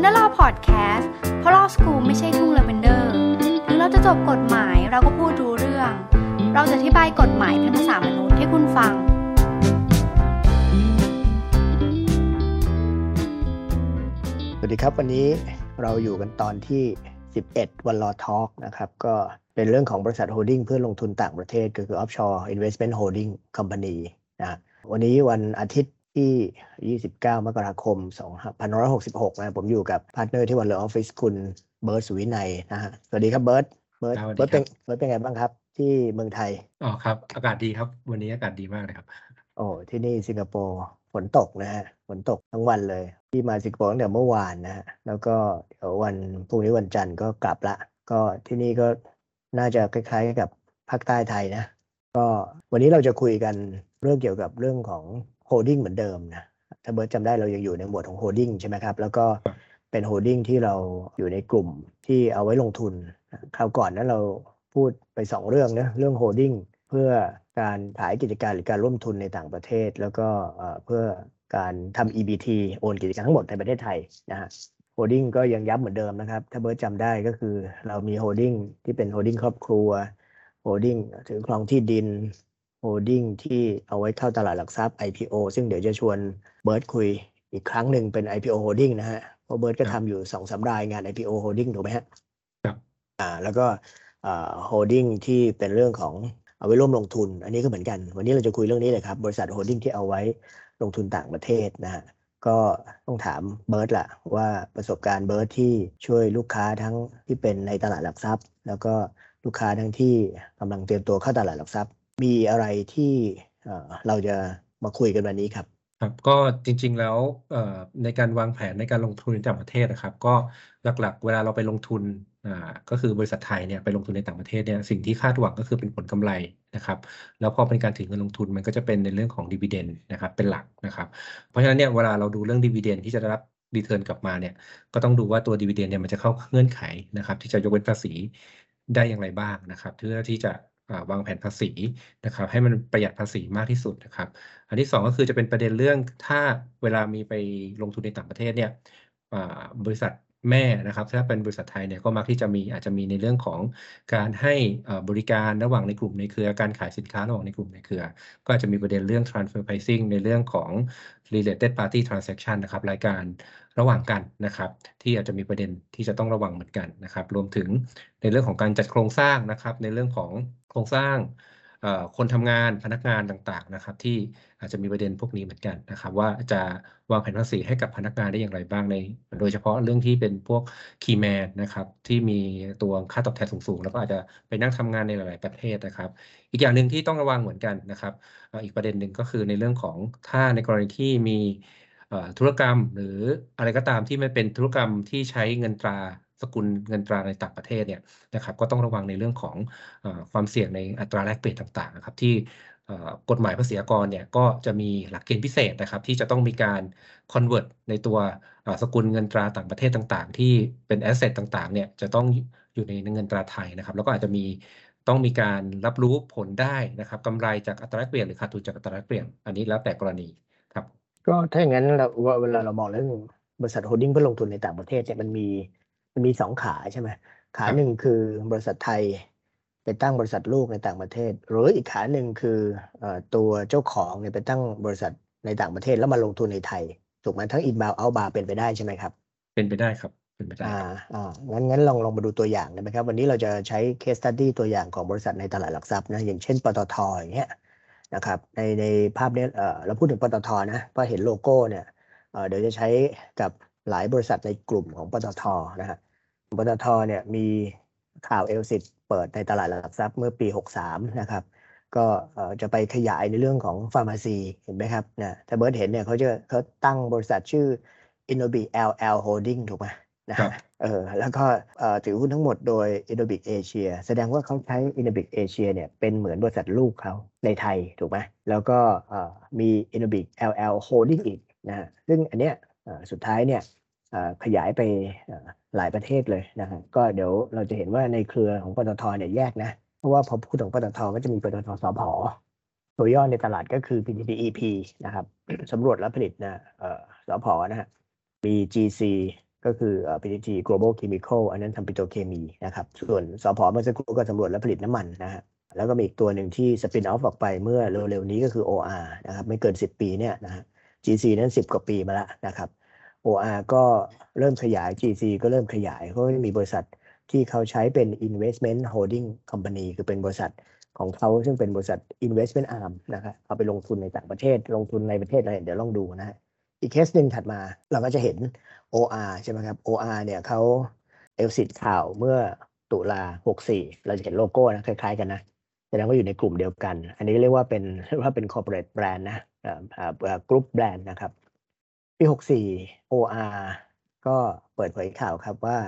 Wonder Law Podcast เพราะ law school ไม่ใช่ทุ่งลาเวนเดอร์ถึงเราจะจบกฎหมายเราก็พูดรู้เรื่อง เราจะอธิบายกฎหมายเป็นภาษามนุษย์ให้คุณฟัง สวัสดีครับวันนี้เราอยู่กันตอนที่ 11 One Law Talk นะครับ ก็เป็นเรื่องของบริษัท holding เพื่อลงทุนต่างประเทศก็คือ Offshore Investment Holding Company นะวันนี้วันอาทิตย์ ที่ 29 มกราคม 2566 นะผมอยู่กับ partner ที่ One Law Office คุณเบิร์ตสุวินัยนะฮะ สวัสดีครับเบิร์ตเบิร์ตครับสวัสดีเบิร์ตเป็นครับเบิร์ตเป็นไงบ้างครับ ที่เมืองไทย อ๋อครับ อากาศดีครับ วันนี้อากาศดีมากเลยครับ โอ้ ที่นี่สิงคโปร์ฝนตกนะฮะ ฝนตกทั้งวันเลย ที่มาสิงคโปร์ตั้งแต่เมื่อวานนะฮะ แล้วก็เดี๋ยววันพรุ่งนี้วันจันทร์ก็กลับละ ก็ที่นี่ก็น่าจะคล้ายๆกับภาคใต้ไทยนะ ก็วันนี้เราจะคุยกันเรื่องเกี่ยวกับเรื่องของ holding เหมือนเดิมนะถ้าเบิร์ตจำได้เรายังอยู่ในหมวดของ holding ใช่ไหมครับ แล้วก็เป็น holding ที่เราอยู่ในกลุ่มที่เอาไว้ลงทุน คราวก่อนนั้นเราพูดไปสองเรื่องนะเรื่อง holding เพื่อการขายกิจการหรือการร่วมทุนในต่างประเทศ แล้วก็เอ่อเพื่อการทำ EBT โอนกิจการทั้งหมดในประเทศไทยนะฮะ holding ก็ยังย้ำเหมือนเดิมนะครับ ถ้าเบิร์ตจำได้ก็คือเรามี holding ที่เป็น holding ครอบครัว holding ถือครองที่ดิน holding ที่เอาไว้เข้าตลาดหลักทรัพย์ IPO ซึ่งเดี๋ยวจะชวนเบิร์ตคุยอีกครั้งหนึ่งเป็น IPO holding นะฮะ เพราะเบิร์ตก็ครับทำอยู่สองสามรายงาน IPO holding ถูกไหมฮะ ครับ อ่า แล้วก็ holding ที่เป็นเรื่องของเอาไว้ร่วมลงทุน อันนี้ก็เหมือนกัน วันนี้เราจะคุยเรื่องนี้เลยครับ บริษัท holding ที่เอาไว้ลงทุนต่างประเทศนะฮะ ก็ต้องถามเบิร์ตละว่าประสบการณ์เบิร์ตที่ช่วยลูกค้าทั้งที่เป็นในตลาดหลักทรัพย์ แล้วก็ลูกค้าทั้งที่กำลังเตรียมตัวเข้าตลาดหลักทรัพย์ มีอะไรที่เราจะมาคุยกันวันนี้ครับครับก็จริงๆแล้วในการวางแผนในการลงทุนในต่างประเทศนะครับ ก็หลักๆ เวลาเราไปลงทุนก็คือบริษัทไทยเนี่ยไปลงทุนในต่างประเทศเนี่ยสิ่งที่คาดหวังก็คือเป็นผลกำไรนะครับ แล้วพอเป็นการถือเงินลงทุนมันก็จะเป็นในเรื่องของดีเวเดนนะครับเป็นหลักนะครับ เพราะฉะนั้นเนี่ยเวลาเราดูเรื่อง dividend ที่จะได้รับ return กลับมาเนี่ยก็ต้องดูว่าตัว dividend เนี่ยมันจะเข้าเงื่อนไขนะครับ ที่จะยกเว้นภาษีได้อย่างไรบ้างนะครับเพื่อที่จะ วางแผนภาษีนะครับ ให้มันประหยัดภาษีมากที่สุดนะครับ อันที่สองก็คือจะเป็นประเด็นเรื่องถ้าเวลามีไปลงทุนในต่างประเทศเนี่ยบริษัท แม่นะครับ ถ้าเป็นบริษัทไทยเนี่ยก็มักที่จะมีอาจจะมีในเรื่องของการให้บริการระหว่างในกลุ่มในเครือ การขายสินค้าระหว่างในกลุ่มในเครือ ก็อาจจะมีประเด็นเรื่อง transfer pricing ในเรื่องของ related party transaction นะครับรายการระหว่างกันนะครับ ที่อาจจะมีประเด็นที่จะต้องระวังเหมือนกันนะครับ รวมถึงในเรื่องของการจัดโครงสร้างนะครับ ในเรื่องของโครงสร้าง คนทำงานพนักงานต่างๆนะครับ ที่อาจจะมีประเด็นพวกนี้เหมือนกันนะครับ ว่าจะวางแผนภาษีให้กับพนักงานได้อย่างไรบ้างใน โดยเฉพาะเรื่องที่เป็นพวกคีแมนนะครับที่มีตัวค่าตอบแทนสูงๆ แล้วก็อาจจะไปนั่งทำงานในหลาย ๆ ประเทศนะครับ อีกอย่างหนึ่งที่ต้องระวังเหมือนกันนะครับอีกประเด็นหนึ่งก็คือในเรื่องของถ้าในกรณีที่มีธุรกรรมหรืออะไรก็ตามที่มันเป็นธุรกรรมที่ใช้เงินตรา สกุลเงินตราในต่างประเทศเนี่ยนะครับก็ต้องระวังในเรื่องของอความเสี่ยงในอัตราแลกเปลี่ยนต่างๆนะครับที่กฎหมายภาษีอากรเนี่ยก็จะมีหลักเกณฑ์พิเศษนะครับที่จะต้องมีการ convert ในตัวสกุลเงินตราต่างประเทศต่างๆ ที่เป็น asset ต่างๆเนี่ยจะต้องอยู่ในเงินตราไทยนะครับ แล้วก็อาจจะมีต้องมีการรับรู้ผลได้นะครับกำไรจากอัตราแลกเปลี่ยนหรือขาดทุนจากอัตราแลกเปลี่ยน อันนี้แล้วแต่กรณีครับ ก็ถ้าอย่างนั้นเราว่าเวลาเรามองเรื่องบริษัทโฮลดิ้งเพื่อลงทุนในต่างประเทศเนี่ยมันมี มันมีสองขาใช่ไหมขาครับหนึ่งคือบริษัทไทยไปตั้งบริษัทลูกในต่างประเทศ หรืออีกขาหนึ่งคือเอ่อตัวเจ้าของเนี่ยไปตั้งบริษัทในต่างประเทศแล้วมาลงทุนในไทย ถูกไหมทั้งอินบาวเอาบาเป็นไปได้ใช่ไหมครับ เป็นไปได้ครับเป็นไปได้อ่าครับอ่างั้นงั้นลองลองมาดูตัวอย่างได้ไหมครับ วันนี้เราจะใช้ case study ตัวอย่างของบริษัทในตลาดหลักทรัพย์นะอย่างเช่นปตทอย่างเงี้ยนะครับในในภาพเนี้ยเออเราพูดถึงปตทนะเพราะเห็นโลโก้เนี่ยเออเดี๋ยวจะใช้กับ หลายบริษัทในกลุ่มของปตทนะฮะปตทเนี่ยมีข่าวเอลสิตเปิดในตลาดหลักทรัพย์เมื่อปี 63 นะครับ ก็เอ่อจะไปขยายในเรื่องของฟาร์มาซีเห็นไหมครับนะถ้าเบิร์ตเห็นเนี่ยเขาจะเขาตั้งบริษัทชื่อ Innobi LL Holding ถูกไหมนะครัฮะบเออแล้วก็เอ่อถือหุ้นทั้งหมดโดย Innobic Asia แสดงว่าเขาใช้ Innobic Asia เนี่ยเป็นเหมือนบริษัทลูกเขาในไทยถูกไหมแล้วก็เอ่อมี Innobic LL Holding อีกนะฮะซึ่งอันเนี้ยเอ่อ สุดท้ายเนี่ยขยายไปหลายประเทศเลยนะฮะก็เดี๋ยวเราจะเห็นว่าในเครือของปตทเนี่ยแยกนะ เพราะว่าพอพูดถึงปตทก็จะมีปตทสพตัวย่อในตลาดก็คือ PTTEP นะครับสำรวจและผลิตนะสพนะฮะมี GC ก็คือ PTT Global Chemical อันนั้นทำปิโตรเคมีนะครับ ส่วนสพเมื่อสักครู่ก็สำรวจและผลิตน้ำมันนะฮะแล้วก็มีอีกตัวหนึ่งที่สปินออฟออกไปเมื่อเร็วๆนี้ก็คือ OR นะครับไม่เกิน 10 ปีเนี่ยนะฮะ GC นั้น 10 กว่าปีมาแล้วนะครับ OR ก็เริ่มขยาย GC ก็เริ่มขยายเพราะมีบริษัทที่เขาใช้เป็น investment holding company คือเป็นบริษัทของเขาซึ่งเป็นบริษัท investment arm นะครับเอาไปลงทุนในต่างประเทศ ลงทุนในประเทศอะไรเดี๋ยวลองดูนะฮะอีกเคสหนึ่งถัดมาเราก็จะเห็น OR ใช่ไหมครับ OR เนี่ยเขาเอลสิทข่าวเมื่อตุลา 64 เราจะเห็นโลโก้นะคล้ายๆกันนะแสดงว่าอยู่ในกลุ่มเดียวกัน อันนี้เรียกว่าเป็นเรียกว่าเป็น corporate brand นะอ่ากรุ๊ปแบรนด์นะครับ ปี 64 OR ก็เปิดเผยข่าวครับว่า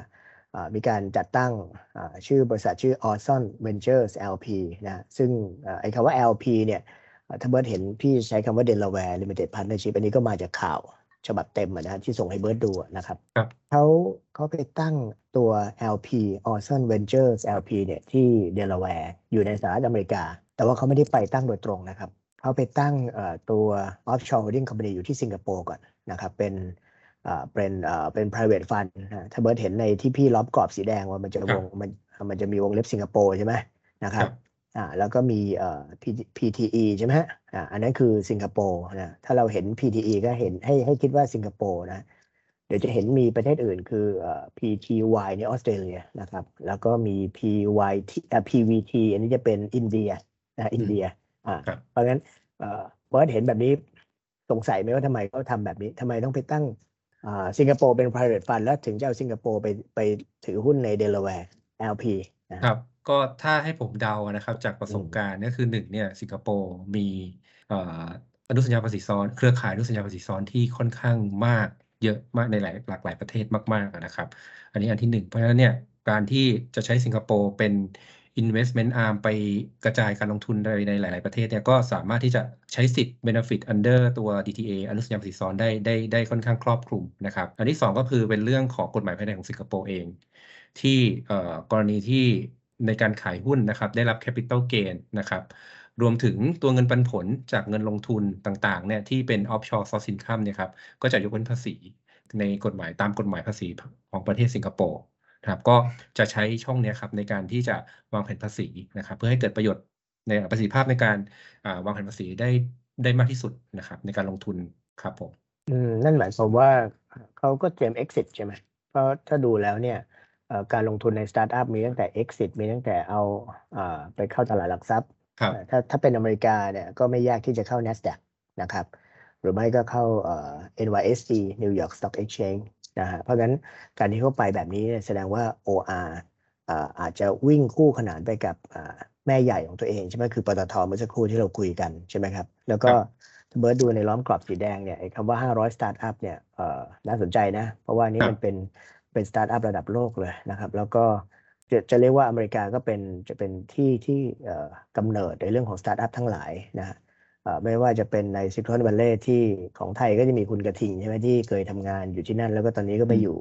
อ่ามีการจัดตั้งอ่าชื่อบริษัทชื่อ Orson Ventures LP นะซึ่งอ่าไอ้คำว่า LP เนี่ยอ่าถ้าเบิร์ดเห็นพี่ใช้คำว่า Delaware Limited Partnership อันนี้ก็มาจากข่าวฉบับเต็มอะนะที่ส่งให้เบิร์ดดูอะนะครับครับเขาเขาไปตั้งตัว LP Orson Ventures LP เนี่ยที่เดลาแวร์อยู่ในสหรัฐอเมริกา แต่ว่าเขาไม่ได้ไปตั้งโดยตรงนะครับ เขาไปตั้งเอ่อตัว offshore holding company อยู่ที่สิงคโปร์ก่อนนะครับเป็นเอ่อเป็นเอ่อเป็น private fund นะถ้าเบิร์ดเห็นในที่พี่ล้อมกรอบสีแดงว่ามันจะครัวบงมันมันจะมีวงเล็บสิงคโปร์ใช่ไหมนะคครัรับบอ่าแล้วก็มีเอ่อ PT PTE ใช่ไหมฮะอ่าอันนั้นคือสิงคโปร์นะถ้าเราเห็น PTE ก็เห็นให้ให้คิดว่าสิงคโปร์นะเดี๋ยวจะเห็นมีประเทศอื่นคือเอ่อ PTY ในออสเตรเลียนะครับ แล้วก็มี PYT เอ่อ PVT อันนี้จะเป็นอินเดียนะอินเดีย อ่าครับเพราะงั้นเอ่อเบิร์ดเห็นแบบนี้สงสัยไหมว่าทำไมเขาทำแบบนี้ทำไมต้องไปตั้งอ่าสิงคโปร์เป็น private fund แล้วถึงจะเอาสิงคโปร์ไปไปถือหุ้นในเดลาแวร์ LP นะครับก็ถ้าให้ผมเดานะครับ จากประสบอืมการณ์ก็คือหนึ่งเนี่ยสิงคโปร์มีเอ่ออนุสัญญาภาษีซ้อน เครือข่ายอนุสัญญาภาษีซ้อนที่ค่อนข้างมากเยอะมากในหลายหลากหลายประเทศมากๆอะนะครับ อันนี้อันที่หนึ่งเพราะฉะนั้นเนี่ยการที่จะใช้สิงคโปร์เป็น investment arm ไปกระจายการลงทุนในในหลาย ๆ ประเทศเนี่ยก็สามารถที่จะใช้สิทธิ์ benefit under ตัว DTA อนุสัญญาภาษีซ้อนได้ได้ได้ค่อนข้างครอบคลุมนะครับ อันที่สองก็คือเป็นเรื่องของกฎหมายภายในของสิงคโปร์เอง ที่กรณีที่ในการขายหุ้นนะครับ ได้รับ capital gain นะครับรวมถึงตัวเงินปันผลจากเงินลงทุนต่าง ๆ เนี่ยที่เป็น offshore source income เนี่ยครับก็จะยกเว้นภาษีในกฎหมายตามกฎหมายภาษีของประเทศสิงคโปร์ นะครับก็จะใช้ช่องเนี้ยครับในการที่จะวางแผนภาษีนะครับ เพื่อให้เกิดประโยชน์ในประสิทธิภาพในการอ่าวางแผนภาษีได้ได้มากที่สุดนะครับ ในการลงทุนครับผมอืมนั่นหมายความว่าเขาก็เตรียม exit ใช่ไหมเพราะถ้าดูแล้วเนี่ยเอ่อการลงทุนในสตาร์ทอัพมีตั้งแต่ exit มีตั้งแต่เอาอ่าไปเข้าตลาดหลักทรัพย์ครับเอ่อถ้าถ้าเป็นอเมริกาเนี่ยก็ไม่ยากที่จะเข้า NASDAQ นะครับ หรือไม่ก็เข้าเอ่อ NYSE New York Stock Exchange นะฮะเพราะงั้นการที่เข้าไปแบบนี้เนี่ยแสดงว่า OR อ่าอาจจะวิ่งคู่ขนานไปกับอ่าแม่ใหญ่ของตัวเองใช่ไหมคือปตทเมื่อสักครู่ที่เราคุยกันใช่ไหมครับ แล้วก็ครับถ้าเบิร์ดดูในล้อมกรอบสีแดงเนี่ยไอ้คำว่า 500 สตาร์ทอัพเนี่ยเอ่อน่าสนใจนะ เพราะว่านี่ครับมันเป็นเป็นสตาร์ทอัพระดับโลกเลยนะครับ แล้วก็จะจะเรียกว่าอเมริกาก็เป็นจะเป็นที่ที่เอ่อกำเนิดในเรื่องของสตาร์ทอัพทั้งหลายนะฮะเอ่อ ไม่ว่าจะเป็นใน Silicon Valley ที่ของไทยก็จะมีคุณกระทิงใช่ไหมที่เคยทำงานอยู่ที่นั่น แล้วก็ตอนนี้ก็ไปอืมอยู่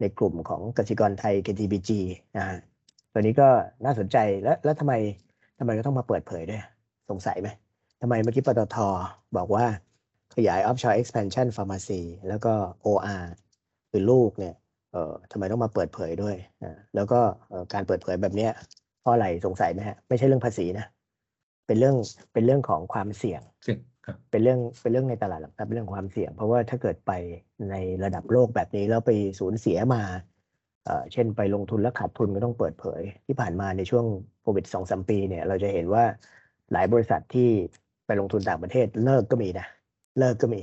ในกลุ่มของกสิกรไทย KBTG นะฮะตัวนี้ก็น่าสนใจแล้วแล้วทำไมทำไมก็ต้องมาเปิดเผยด้วย สงสัยไหมทำไมเมื่อกี้ปตทบอกว่าขยาย offshore expansion pharmacy แล้วก็ OR คือลูกเนี่ยเอ่อทำไมต้องมาเปิดเผยด้วยอ่าแล้วก็เอ่อการเปิดเผยแบบเนี้ยเพราะอะไรสงสัยไหมฮะไม่ใช่เรื่องภาษีนะ เป็นเรื่องเป็นเรื่องของความเสี่ยงเสี่ยงครับเป็นเรื่องเป็นเรื่องในตลาดหลักทรัพย์เป็นเรื่องความเสี่ยง เพราะว่าถ้าเกิดไปในระดับโลกแบบนี้แล้วไปสูญเสียมาเอ่อเช่นไปลงทุนแล้วขาดทุนก็ต้องเปิดเผย ที่ผ่านมาในช่วงโควิดสองสามปีเนี่ยเราจะเห็นว่าหลายบริษัทที่ไปลงทุนต่างประเทศเลิกก็มีนะ เลิกก็มี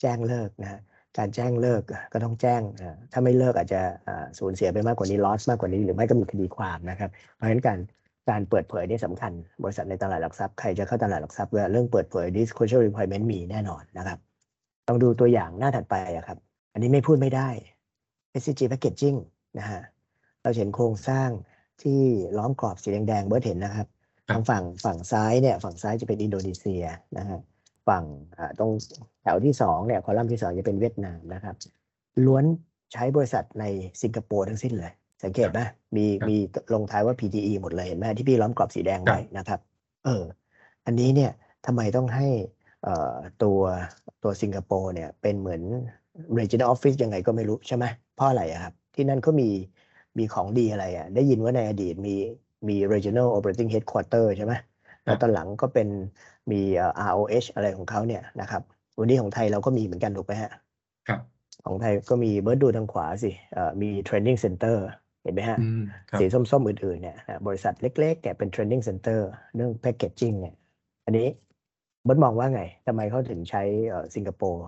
แจ้งเลิกนะฮะการแจ้งเลิกก็ต้องแจ้งอ่าถ้าไม่เลิกอาจจะอ่าสูญเสียไปมากกว่านี้ loss มากกว่านี้หรือไม่ก็มีคดีความนะครับ เพราะฉะนั้นการ การเปิดเผยนี่สำคัญ บริษัทในตลาดหลักทรัพย์ใครจะเข้าตลาดหลักทรัพย์เรื่องเปิดเผย disclosure requirement มีแน่นอนนะครับลองดูตัวอย่างหน้าถัดไปอะครับ อันนี้ไม่พูดไม่ได้ SCG packaging นะฮะเราเห็นโครงสร้างที่ล้อมกรอบสีแดงๆเบิร์ดเห็นนะครับครับทางฝั่งฝั่งซ้ายเนี่ยฝั่งซ้ายจะเป็นอินโดนีเซียนะฮะฝั่งอ่าตรงแถวที่สองเนี่ยคอลัมน์ที่สองจะเป็นเวียดนามนะครับ ล้วนใช้บริษัทในสิงคโปร์ทั้งสิ้นเลย สังเกตไหมมีครับมีลงท้ายว่า PTE หมดเลยเห็นไหมที่พี่ล้อมกรอบสีแดงไว้นะครับ เออ อันนี้เนี่ยทำไมต้องให้เอ่อตัวตัวสิงคโปร์เนี่ยเป็นเหมือน regional office ยังไงก็ไม่รู้ใช่ไหมเพราะอะไรอะครับ ที่นั่นก็มีมีของดีอะไรอะได้ยินว่าในอดีตมีมี regional operating headquarter ใช่ไหมแล้วตอนหลังก็เป็นมีเอ่อ ROH อะไรของเขาเนี่ยนะครับ วันนี้ของไทยเราก็มีเหมือนกันถูกไหมฮะ ครับ ของไทยก็มีเบิร์ดดูทางขวาสิเอ่อมี training center เห็นไหมฮะอืมครับสีส้มๆ อื่นๆ เนี่ยนะบริษัทเล็กๆเนี่ยเป็น training center เรื่อง packaging เนี่ย อันนี้เบิร์ดมองว่าไงทำไมเขาถึงใช้เอ่อสิงคโปร์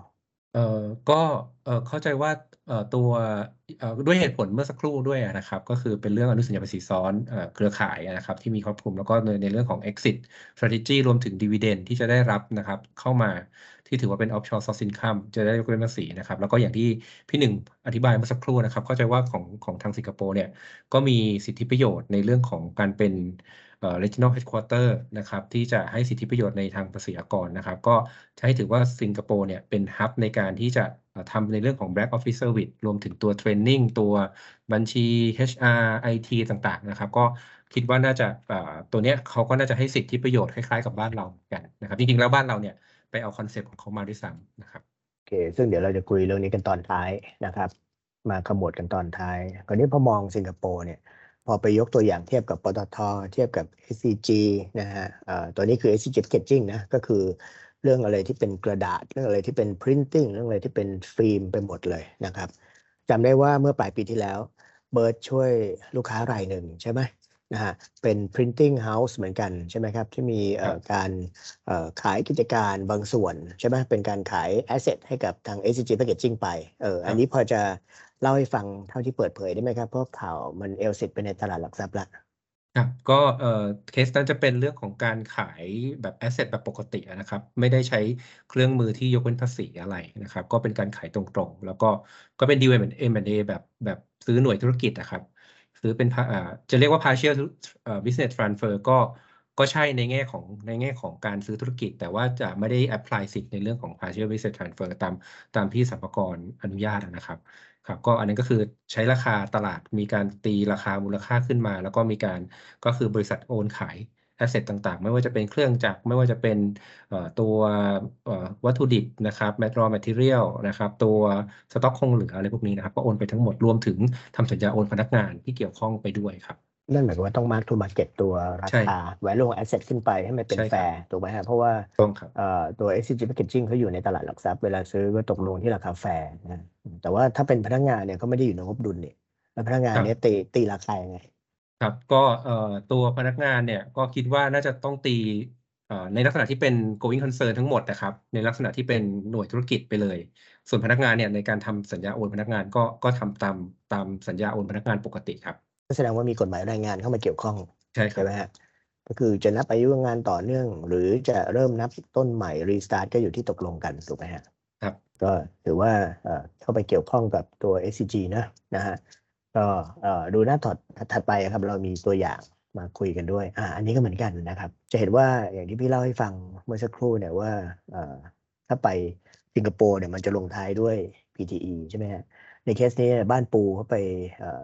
เอ่อก็เอ่อเข้าใจว่าเอ่อตัวเอ่อด้วยเหตุผลเมื่อสักครู่ด้วยอะนะครับ ก็คือเป็นเรื่องอนุสัญญาภาษีซ้อนเอ่อเครือข่ายอะนะครับที่มีครอบคลุมแล้วก็ในในเรื่องของ exit strategy รวมถึง dividend ที่จะได้รับนะครับเข้ามา ที่ถือว่าเป็น offshore source income จะได้ยกเว้นภาษีนะครับ แล้วก็อย่างที่พี่หนึ่งอธิบายเมื่อสักครู่นะครับ เข้าใจว่าของของทางสิงคโปร์เนี่ย ก็มีสิทธิประโยชน์ในเรื่องของการเป็นเอ่อ regional headquarter นะครับ ที่จะให้สิทธิประโยชน์ในทางภาษีอากรนะครับ ก็จะให้ถือว่าสิงคโปร์เนี่ยเป็นฮับในการที่จะทำในเรื่องของ back office service รวมถึงตัว training ตัวบัญชี HR IT ต่างๆ นะครับ ก็คิดว่าน่าจะเอ่อตัวเนี้ยเขาก็น่าจะให้สิทธิประโยชน์คล้ายๆกับบ้านเราเหมือนกันนะครับ จริงๆ แล้วบ้านเราเนี่ย ไปเอาคอนเซปต์ของเขามาด้วยซ้ำนะครับโอเค ซึ่งเดี๋ยวเราจะคุยเรื่องนี้กันตอนท้ายนะครับ มาขมวดกันตอนท้ายคราวนี้พอมองสิงคโปร์เนี่ยพอไปยกตัวอย่างเทียบกับปตทเทียบกับ SCG นะฮะตัวนี้คือ SCG Packaging นะก็คือเรื่องอะไรที่เป็นกระดาษ เรื่องอะไรที่เป็น printing เรื่องอะไรที่เป็นฟิล์มไปหมดเลยนะครับจำได้ว่าเมื่อปลายปีที่แล้ว เบิร์ดช่วยลูกค้ารายหนึ่งใช่ไหม นะฮะเป็น printing house เหมือนกันใช่ไหมครับ ที่มีเอ่อการเอ่อขายกิจการบางส่วนใช่ไหมเป็นการขาย asset ให้กับทาง SCG Packaging ไปเอออันนี้พอจะเล่าให้ฟังเท่าที่เปิดเผยได้ไหมครับ เพราะข่าวมันเอลซิดไปในตลาดหลักทรัพย์ละครับก็เอ่อเคสนั้นจะเป็นเรื่องของการขายแบบแอสเซทแบบปกติอะนะครับ ไม่ได้ใช้เครื่องมือที่ยกเว้นภาษีอะไรนะครับ ก็เป็นการขายตรงๆ แล้วก็ก็เป็นดีล M&A แบบแบบซื้อหน่วยธุรกิจนะครับ ซื้อเป็นจะเรียกว่า partial เอ่อ business transfer ก็ก็ใช่ในแง่ของในแง่ของการซื้อธุรกิจ แต่ว่าจะไม่ได้ apply สิทธิ์ในเรื่องของ partial business transfer ตามตามที่สรรพากรอนุญาตนะครับครับก็อันนั้นก็คือใช้ราคาตลาดมีการตีราคามูลค่าขึ้นมา แล้วก็มีการก็คือบริษัทโอนขาย asset ต่างๆ ไม่ว่าจะเป็นเครื่องจักรไม่ว่าจะเป็นเอ่อตัวเอ่อวัตถุดิบนะครับ raw material นะครับตัวสต็อกคงเหลืออะไรพวกนี้นะครับก็โอนไปทั้งหมดรวมถึงทำสัญญาโอนพนักงานที่เกี่ยวข้องไปด้วยครับนั่นหมายความว่าต้อง mark to market ตัวราใช่คา value ของ asset ขึ้นไปให้มันเป็นใช่ครับแฟร์ถูกไหมฮะเพราะว่าต้องครับเอ่อตัว SCG Packaging เขาอยู่ในตลาดหลักทรัพย์เวลาซื้อก็ตกลงที่ราคาแฟร์นะแต่ว่าถ้าเป็นพนักงานเนี่ยเขาไม่ได้อยู่ในงบดุลเนี่ยแล้วพนักงานครับเนี่ยตีตีราคายังไง ครับ ก็เอ่อตัวพนักงานเนี่ยก็คิดว่าน่าจะต้องตีเอ่อในลักษณะที่เป็น going concern ทั้งหมดนะครับ ในลักษณะที่เป็นหน่วยธุรกิจไปเลย ส่วนพนักงานเนี่ยในการทำสัญญาโอนพนักงานก็ก็ทำตามตามสัญญาโอนพนักงานปกติครับ ก็แสดงว่ามีกฎหมายแรงงานเข้ามาเกี่ยวข้องใช่ครัใช่บ ไหมฮะก็คือจะนับอายุงานต่อเนื่อง หรือจะเริ่มนับต้นใหม่ restart ก็อยู่ที่ตกลงกันถูกไหมฮะครับ ก็ถือว่าเอ่อเข้าไปเกี่ยวข้องกับตัว SCG นะนะฮะ ก็ดูหน้าถัดถัดไปครับ เรามีตัวอย่างมาคุยกันด้วย อ่า อันนี้ก็เหมือนกันนะครับ จะเห็นว่าอย่างที่พี่เล่าให้ฟังเมื่อสักครู่เนี่ยว่าถ้าไปสิงคโปร์เนี่ยมันจะลงท้ายด้วย PTE ใช่ไหมฮะ ในเคสนี้บ้านปูเขาไป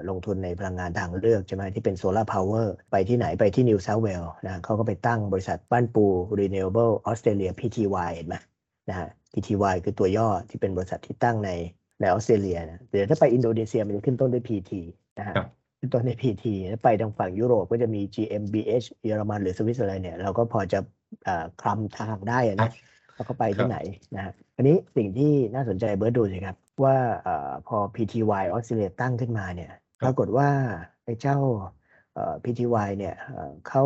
ลงทุนในพลังงานทางเลือกใช่ไหมที่เป็น solar power ไปที่ไหนไปที่นิวเซาท์เวลส์นะเขาก็ไปตั้งบริษัทบ้านปู Renewable Australia PTY เห็นไหมนะฮะ PTY คือตัวย่อที่เป็นบริษัทที่ตั้งใน ในออสเตรเลียนะเดี๋ยวถ้าไปอินโดนีเซียมันจะขึ้นต้นด้วย PT นะฮะครับขึ้นต้นด้วย PT แล้วไปทางฝั่งยุโรปก็จะมี GmbH เยอรมันหรือสวิตเซอร์แลนด์เนี่ยเราก็พอจะเอ่อคลำทางได้อะครันะบว่าเขาไปครัที่บไหนนะฮะอันนี้สิ่งที่น่าสนใจเบิร์ดดูสิครับ ว่าเอ่อพอ PTY ออสเตรเลียตั้งขึ้นมาเนี่ยปรากฏว่าไอ้เจ้าเอ่อ PTY เนี่ยเอ่อเขา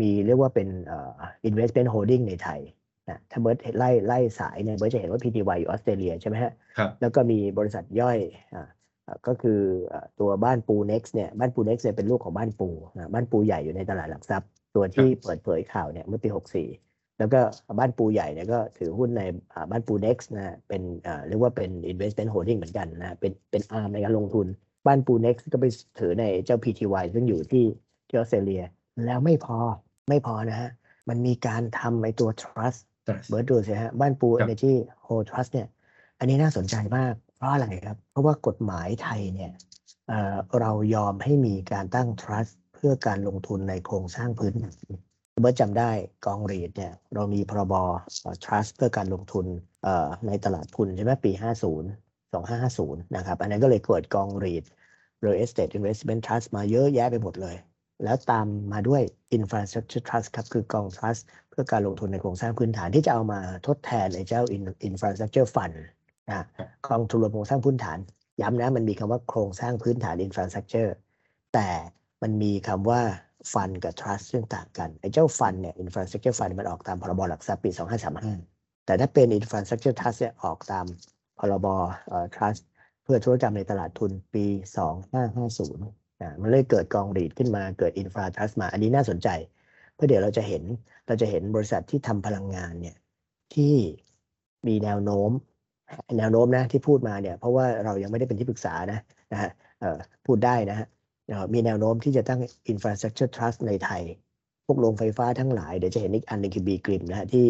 มีเรียกว่าเป็นเอ่อ investment holding ในไทย นะถ้าเบิร์ดไล่ไล่สายเนี่ยเบิร์ดจะเห็นว่า PTY อยู่ออสเตรเลียใช่ไหมฮะครับแล้วก็มีบริษัทย่อยอ่าอ่าก็คืออ่าตัวบ้านปู Next เนี่ยบ้านปู Next เนี่ยเป็นลูกของบ้านปูนะบ้านปูใหญ่อยู่ในตลาดหลักทรัพย์ ตัวที่เปิดเผยข่าวเนี่ยเมื่อปี 64 แล้วก็บ้านปูใหญ่เนี่ยก็ถือหุ้นในอ่าบ้านปู Next นะเป็นอ่าเรียกว่าเป็น investment holding เหมือนกันนะเป็นเป็น arm ในการลงทุน บ้านปู Next ก็ไปถือในเจ้า PTY ซึ่งอยู่ที่ที่ออสเตรเลียแล้วไม่พอไม่พอนะฮะมันมีการทำไอตัว trust เบิร์ดดูสิฮะบ้านปูครับ Energy Hold Trust เนี่ย อันนี้น่าสนใจมากเพราะอะไรครับ เพราะว่ากฎหมายไทยเนี่ยเอ่อเรายอมให้มีการตั้ง trust เพื่อการลงทุนในโครงสร้างพื้นฐานเบิร์ตจำได้กองรีดเนี่ยเรามีพรบ trust เพื่อการลงทุนในตลาดทุนใช่ไหมปี 50 2550 นะครับ อันนั้นก็เลยเกิดกองรีด real estate investment trust มาเยอะแยะไปหมดเลย แล้วตามมาด้วย infrastructure trust ครับคือกอง trust เพื่อการลงทุนในโครงสร้างพื้นฐานที่จะเอามาทดแทนไอ้เจ้า infrastructure fund นะกองทุนรวมโครงสร้างพื้นฐาน ย้ำนะมันมีคำว่าโครงสร้างพื้นฐาน infrastructure แต่มันมีคำว่าฟันกับ trust ซึ่งต่างกันไอ้เจ้าฟันเนี่ย infrastructure fund มันออกตามพรบหลักทรัพย์ปี 2535 แต่ถ้าเป็น infrastructure trust เนี่ยออกตามพรบเอ่อ trust เพื่อธุรกรรมในตลาดทุนปี 2550 นะมันเลยเกิดกองรีดขึ้นมาเกิด infra trust มา อันนี้น่าสนใจ เพราะเดี๋ยวเราจะเห็นเราจะเห็นบริษัทที่ทำพลังงานเนี่ยที่มีแนวโน้ม แนวโน้มนะที่พูดมาเนี่ยเพราะว่าเรายังไม่ได้เป็นที่ปรึกษานะนะฮะพูดได้นะฮะมีแนวโน้มที่จะตั้ง infrastructure trust ในไทย พวกโรงไฟฟ้าทั้งหลาย เดี๋ยวจะเห็นอีกอันนึงคือ B กริมนะฮะที่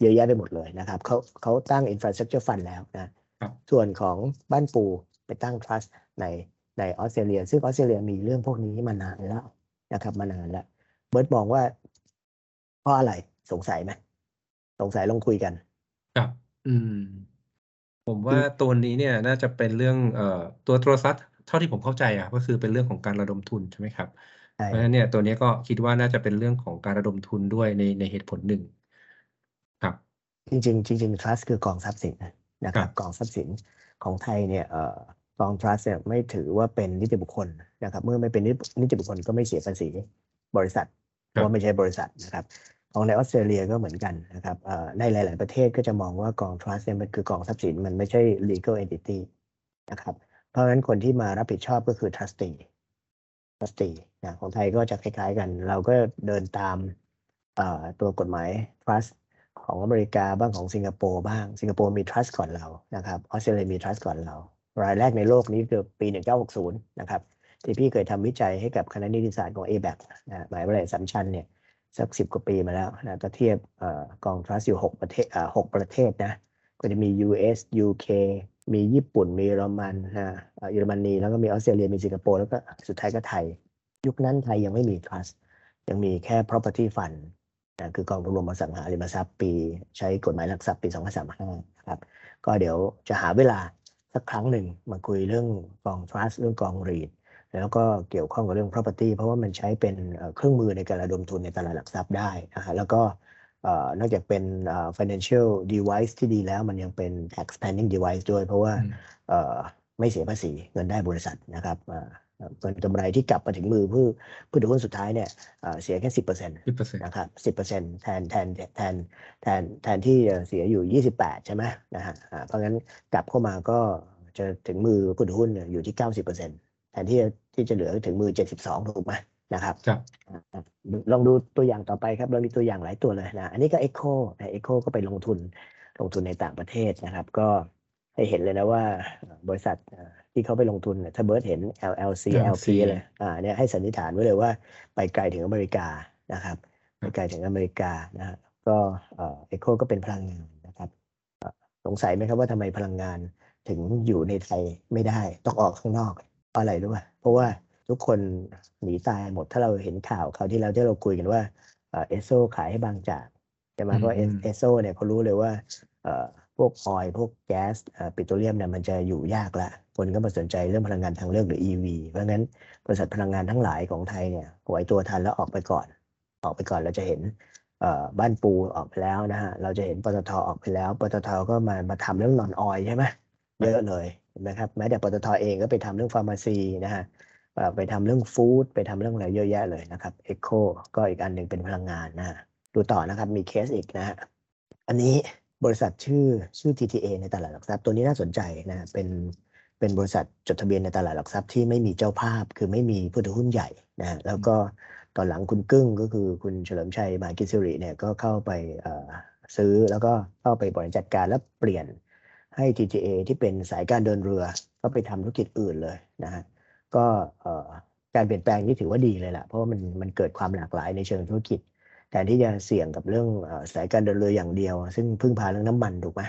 เยอะแยะไปหมดเลยนะครับเขาเขาตั้ง infrastructure fund แล้วนะส่วนของบ้านปูไปตั้ง trust ใน ในออสเตรเลีย ซึ่งออสเตรเลียมีเรื่องพวกนี้มานานแล้วนะครับมานานแล้ว เบิร์ตมองว่าเพราะอะไรสงสัยไหมสงสัยลองคุยกันครับ อืม ผมว่าตัวนี้เนี่ย น่าจะเป็นเรื่องเอ่อตัวโทรศัพท์เท่าที่ผมเข้าใจอะก็คือเป็นเรื่องของการระดมทุนใช่ไหมครับเพราะฉะนั้นเนี่ยตัวนี้ก็คิดว่าน่าจะเป็นเรื่องของการระดมทุนด้วยในในเหตุผลหนึ่ง ครับ จริง ๆ จริงๆ trust คือกองทรัพย์สินนะครับกองทรัพย์สินของไทยเนี่ยเอ่อ กอง trust เนี่ยไม่ถือว่าเป็นนิติบุคคลนะครับ เมื่อไม่เป็นนิติบุคคลก็ไม่เสียภาษีบริษัทเพราะว่าไม่ใช่บริษัทนะครับของในออสเตรเลียก็เหมือนกันนะครับในหลาย ๆ ประเทศก็จะมองว่ากอง trust เนี่ยมันคือกองทรัพย์สินมันไม่ใช่ legal entity นะครับเพราะฉะนั้นคนที่มารับผิดชอบก็คือ trustee trustee นะของไทยก็จะคล้าย ๆ กัน เราก็เดินตามตัวกฎหมาย trust ของอเมริกาบ้างของสิงคโปร์บ้างสิงคโปร์มี trust ก่อนเรานะครับออสเตรเลียมี trust ก่อนเรา รายแรกในโลกนี้คือปี 1960 นะครับ ที่พี่เคยทำวิจัยให้กับคณะนิติศาสตร์ของ ABAC นะหมายว่าอะไรสัมชันเนี่ยสักสิบกว่าปีมาแล้วนะก็เทียบกอง trust อยู่6ประเทศหกประเทศนะก็จะมี US UK มีญี่ปุ่นมีเยอรมันนะเยอรมนีแล้วก็มีออสเตรเลียมีสิงคโปร์แล้วก็สุดท้ายก็ไทย ยุคนั้นไทยยังไม่มี trust ยังมีแค่ property fund นะคือกองทุนรวมอสังหาริมทรัพย์ปี ใช้กฎหมายหลักทรัพย์ปี2035ครับก็เดี๋ยวจะหาเวลา สักครั้งหนึ่งมาคุยเรื่องกอง trust เรื่องกอง REIT แล้วก็เกี่ยวข้องกับเรื่อง property เพราะว่ามันใช้เป็นเครื่องมือในการระดมทุนในตลาดหลักทรัพย์ได้นะฮะแล้วก็นอกจากเป็น financial device ที่ดีแล้วมันยังเป็น tax planning device ด้วย เพราะว่าไม่เสียภาษีเงินได้บริษัทนะครับ เงินกำไรที่กลับมาถึงมือผู้ผู้ถือหุ้นสุดท้ายเนี่ยเสียแค่สิบเปอร์เซ็นต์นะครับสิบเปอร์เซ็นต์แทนแทนแทนแทนแทนที่เสียอยู่ยี่สิบแปดใช่ไหมนะฮะเพราะงั้นกลับเข้ามาก็จะถึงมือผู้ถือหุ้นอยู่ที่เก้าสิบเปอร์เซ็นต์แทนที่ที่จะเหลือถึงมือเจ็ดสิบสองถูกไหมนะครับครับลองดูตัวอย่างต่อไปครับเรามีตัวอย่างหลายตัวเลยนะอันนี้ก็ Echo นะ Echo ก็ไปลงทุนลงทุนในต่างประเทศนะครับ ก็ให้เห็นเลยนะว่าบริษัท ที่เขาไปลงทุนถ้าเบิร์ตเห็น LLC LP เลยอ่าเนี่ยให้สันนิษฐานไว้เลยว่าไปไกลถึงอเมริกานะครับไปไกลถึงอเมริกานะก็เอ็กโคก็เป็นพลังงานนะครับสงสัยไหมครับว่าทำไมพลังงานถึงอยู่ในไทยไม่ได้ต้องออกข้างนอกอะไรรู้ป่ะเพราะว่าทุกคนหนีตายหมดถ้าเราเห็นข่าวคราวที่แล้วที่เราคุยกันว่าเอสโซขายให้บางจากใช่ไหมเพราะเอสโซเนี่ยเขารู้เลยว่า พวกออยพวกแก๊สปิโตรเลียมเนี่ยมันจะอยู่ยากละ คนก็มาสนใจเรื่องพลังงานทางเลือกหรือ EV เพราะงั้นบริษัทพลังงานทั้งหลายของไทยเนี่ยหวตัวทันแล้วออกไปก่อน ออกไปก่อนเราจะเห็นบ้านปูออกไปแล้วนะฮะเราจะเห็นปตทออกไปแล้วปตทก็มามาทำเรื่องนอนออยใช่ไหมเยอะเลยเห็นไหมครับแม้แต่ปตทเองก็ไปทำเรื่อง pharmacy นะฮะไปทำเรื่อง food ไปทำเรื่องอะไรเยอะแยะเลยนะครับ EGCO ก็อีกอันหนึ่งเป็นพลังงานนะดูต่อนะครับมีเคสอีกนะฮะอันนี้ บริษัทชื่อชื่อ TTA ในตลาดหลักทรัพย์ตัวนี้น่าสนใจนะเป็นเป็นบริษัทจดทะเบียนในตลาดหลักทรัพย์ที่ไม่มีเจ้าภาพคือไม่มีผู้ถือหุ้นใหญ่นะแล้วก็ตอนหลังคุณกึ้งก็คือคุณเฉลิมชัยมหากิจศิริเนี่ยก็เข้าไปซื้อแล้วก็เข้าไปบริหารจัดการและเปลี่ยนให้ TTA ที่เป็นสายการเดินเรือ ก็ไปทำธุรกิจอื่นเลยนะฮะก็การเปลี่ยนแปลงนี้ถือว่าดีเลยแหละเพราะว่ามันมันเกิดความหลากหลายในเชิงธุรกิจ แทนที่จะเสี่ยงกับเรื่องสายการเดินเรืออย่างเดียว ซึ่งพึ่งพาเรื่องน้ำมันถูกไหม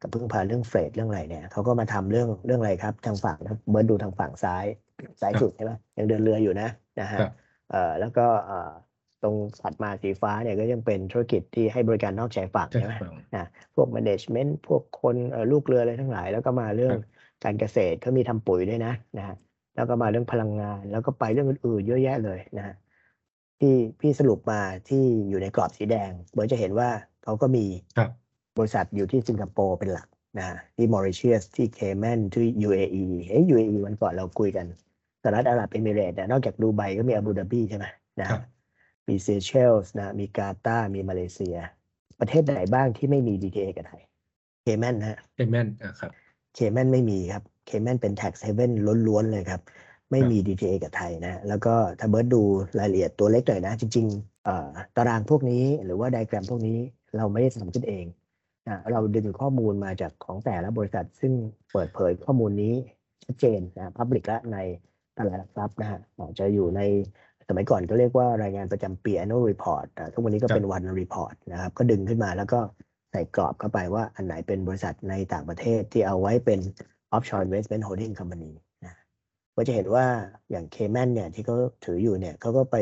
กับพึ่งพาเรื่องเฟรดเรื่องอะไรเนี่ยเขาก็มาทำเรื่องเรื่องอะไรครับ ทางฝั่งนะเบิร์ดดูทางฝั่งซ้ายซ้ายสุดใช่ไหมยังเดินเรืออยู่นะนะฮะเอ่อแล้วก็เอ่อตรงถัดมาสีฟ้าเนี่ยก็ยังเป็นธุรกิจที่ให้บริการนอกชายฝั่งใช่ใช่ไหมครับนะพวก management พวกคนเอ่อลูกเรืออะไรทั้งหลาย แล้วก็มาเรื่อคงรับการเกษตรเขามีทำปุ๋ยด้วยนะนะฮะแล้วก็มาเรื่องพลังงาน แล้วก็ไปเรื่องอื่นๆเยอะแยะเลยนะฮะ ที่พี่สรุปมาที่อยู่ในกรอบสีแดงเบอร์จะเห็นว่าเขาก็มีครับบริษัทอยู่ที่สิงคโปร์เป็นหลักนะฮะที่มอริเชียสที่เคแมนที่ UAE เอ้ย UAE วันก่อนเราคุยกันสหรัฐอาหรับเอมิเรตส์นะนอกจากดูไบก็มีอาบูดาบีใช่ไหมนะฮะครับมีเซเชลส์นะมีกาตาร์มีมาเลเซีย ประเทศไหนบ้างที่ไม่มี DTA กับไทยเคแมนนะฮะเคแมนอะครับเคแมนไม่มีครับเคแมนเป็น tax haven ล้วนๆเลยครับ ไม่ครับมี DTA กับไทยนะ แล้วก็ถ้าเบิร์ดดูรายละเอียดตัวเล็กหน่อยนะ จริงๆเอ่อตารางพวกนี้หรือว่าไดแกรมพวกนี้เราไม่ได้ทำขึ้นเองนะเราดึงข้อมูลมาจากของแต่ละบริษัท ซึ่งเปิดเผยข้อมูลนี้ชัดเจนนะ public และในตลาดหลักทรัพย์นะฮะอาจจะอยู่ในสมัยก่อนก็เรียกว่ารายงานประจำปี annual report อะทุกวันนี้ก็เป็น one report นะครับ ก็ดึงขึ้นมาแล้วก็ใส่กรอบเข้าไปว่าอันไหนเป็นบริษัทในต่างประเทศที่เอาไว้เป็น offshore investment holding company นะ ก็จะเห็นว่าอย่างเคแมนเนี่ยที่เขาถืออยู่เนี่ยเขาก็ไป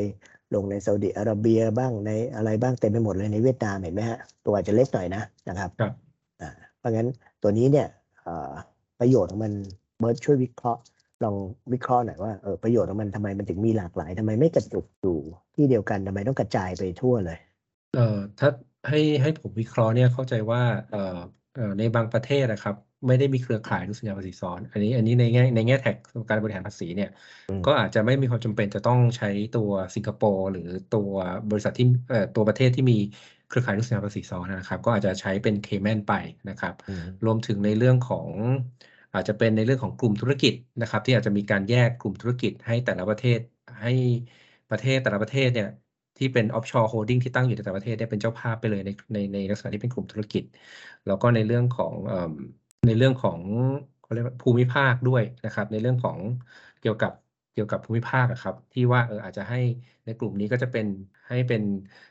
ลงในซาอุดิอาระเบียบ้างในอะไรบ้างเต็มไปหมดเลยในเวียดนามเห็นไหมฮะตัวอาจจะเล็กหน่อยนะนะครับครับอ่าเพราะงั้นตัวนี้เนี่ยเอ่อประโยชน์ของมันเบิร์ดช่วยวิเคราะห์ลองวิเคราะห์หน่อยว่าเออประโยชน์ของมันทำไมมันถึงมีหลากหลายทำไมไม่กระจุกอยู่ที่เดียวกันทำไมต้องกระจายไปทั่วเลย เอ่อถ้าให้ให้ผมวิเคราะห์เนี่ยเข้าใจว่าเอ่อเอ่อ ในบางประเทศนะครับ ไม่ได้มีเครือข่ายลูกสัญญาภาษีซ้อน อันนี้อันนี้ในแง่ในแง่แท็กการบริหารภาษีเนี่ยอืมก็อาจจะไม่มีความจำเป็นจะต้องใช้ตัวสิงคโปร์หรือตัวบริษัทที่เอ่อตัวประเทศที่มีเครือข่ายลูกสัญญาภาษีซ้อนนะครับ ก็อาจจะใช้เป็นเคแมนไปนะครับอืมรวมถึงในเรื่องของอาจจะเป็นในเรื่องของกลุ่มธุรกิจนะครับ ที่อาจจะมีการแยกกลุ่มธุรกิจให้แต่ละประเทศให้ประเทศแต่ละประเทศเนี่ย ที่เป็น offshore holding ที่ตั้งอยู่ในแต่ละประเทศเนี่ยเป็นเจ้าภาพไปเลยในในในลักษณะที่เป็นกลุ่มธุรกิจ แล้วก็ในเรื่องของในเรื่องของเขาเรียกว่าภูมิภาคด้วยนะครับ ในเรื่องของเกี่ยวกับเกี่ยวกับภูมิภาคอะครับ ที่ว่าเอออาจจะให้ในกลุ่มนี้ก็จะเป็นให้เป็น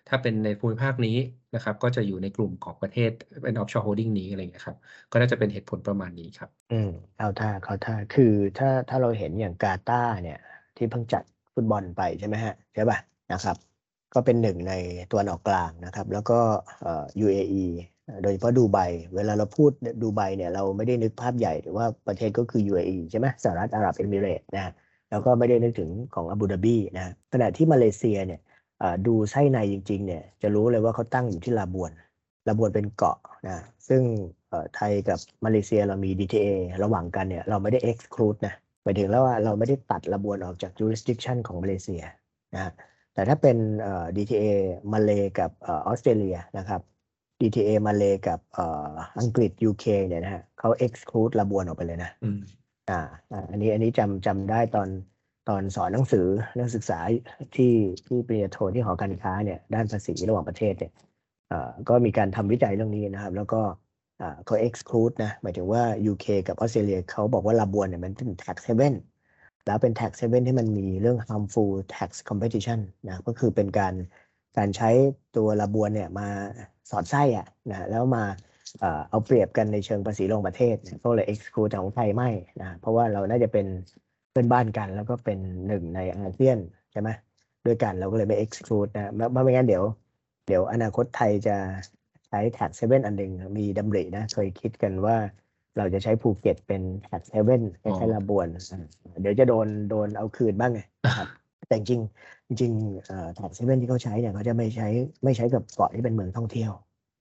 ถ้าเป็นในภูมิภาคนี้นะครับ ก็จะอยู่ในกลุ่มของประเทศเป็น offshore holding นี้อะไรเงี้ยครับ ก็น่าจะเป็นเหตุผลประมาณนี้ครับ อืมเข้าท่าเขาท่าคือถ้าถ้าเราเห็นอย่างกาตาเนี่ย ที่เพิ่งจัดฟุตบอลไปใช่ไหมฮะใช่ป่ะนะครับ ก็เป็นหนึ่งในตัวนออกกลางนะครับ แล้วก็ UAE โดยเฉพาะดูไบเวลาเราพูดดูไบเนี่ยเราไม่ได้นึกภาพใหญ่หรือว่าประเทศก็คือ UAE ใช่ไหมสหรัฐอาหรับเอมิเรต์นะแล้วก็ไม่ได้นึกถึงของอาบูดาบีนะขณะที่มาเลเซียเนี่ยดูไส้ในจริงๆเนี่ยจะรู้เลยว่าเขาตั้งอยู่ที่ลาบวนลาบวนเป็นเกาะนะซึ่งไทยกับมาเลเซียเรามี DTA ระหว่างกันเนี่ยเราไม่ได้ exclude นะหมายถึงแล้วว่าเราไม่ได้ตัดลาบวนออกจาก jurisdiction ของมาเลเซียนะ แต่ถ้าเป็นเอ่อ DTA มาเลกับเอ่อออสเตรเลียนะครับ DTA มาเลกับเอ่ออังกฤษ UK เนี่ยนะฮะเขา exclude ลาบวนออกไปเลยนะอืมอ่าอ่าอันนี้อันนี้จำจำได้ตอนตอนสอนหนังสือนักศึกษาที่ที่ปริญญาโทที่หอการค้าเนี่ยด้านภาษีระหว่างประเทศเนี่ยเอ่อก็มีการทำวิจัยเรื่องนี้นะครับ แล้วก็อ่าเขา exclude นะหมายถึงว่า UK กับออสเตรเลียเขาบอกว่าลาบวนเนี่ยมันเป็น tax haven แล้วเป็น tax haven ที่มันมีเรื่อง harmful tax competition นะก็คือเป็นการการใช้ตัวลาบวนเนี่ยมาสอดไส้อะนะแล้วมาเอาเปรียบกันในเชิงภาษีระหว่างประเทศเนี่ยก็เลย exclude แต่ของไทยไม่นะเพราะว่าเราน่าจะเป็นเพื่อนบ้านกัน แล้วก็เป็นหนึ่งในอาเซียนใช่ไหมด้วยกันเราก็เลยไม่ exclude นะไม่ไม่ไม่งั้นเดี๋ยว เดี๋ยวอนาคตไทยจะใช้ tax haven อันหนึ่งมีดำรินะเคยคิดกันว่า เราจะใช้ภูเก็ตเป็น tax haven คอ๋อล้ายๆลาบวนอ่าเดี๋ยวจะโดนโดนเอาคืนบ้างไงนะครับแต่จริงๆจริงๆเอ่อ tax haven ที่เขาใช้เนี่ยเขาจะไม่ใช้ไม่ใช้กับเกาะที่เป็นเมืองท่องเที่ยว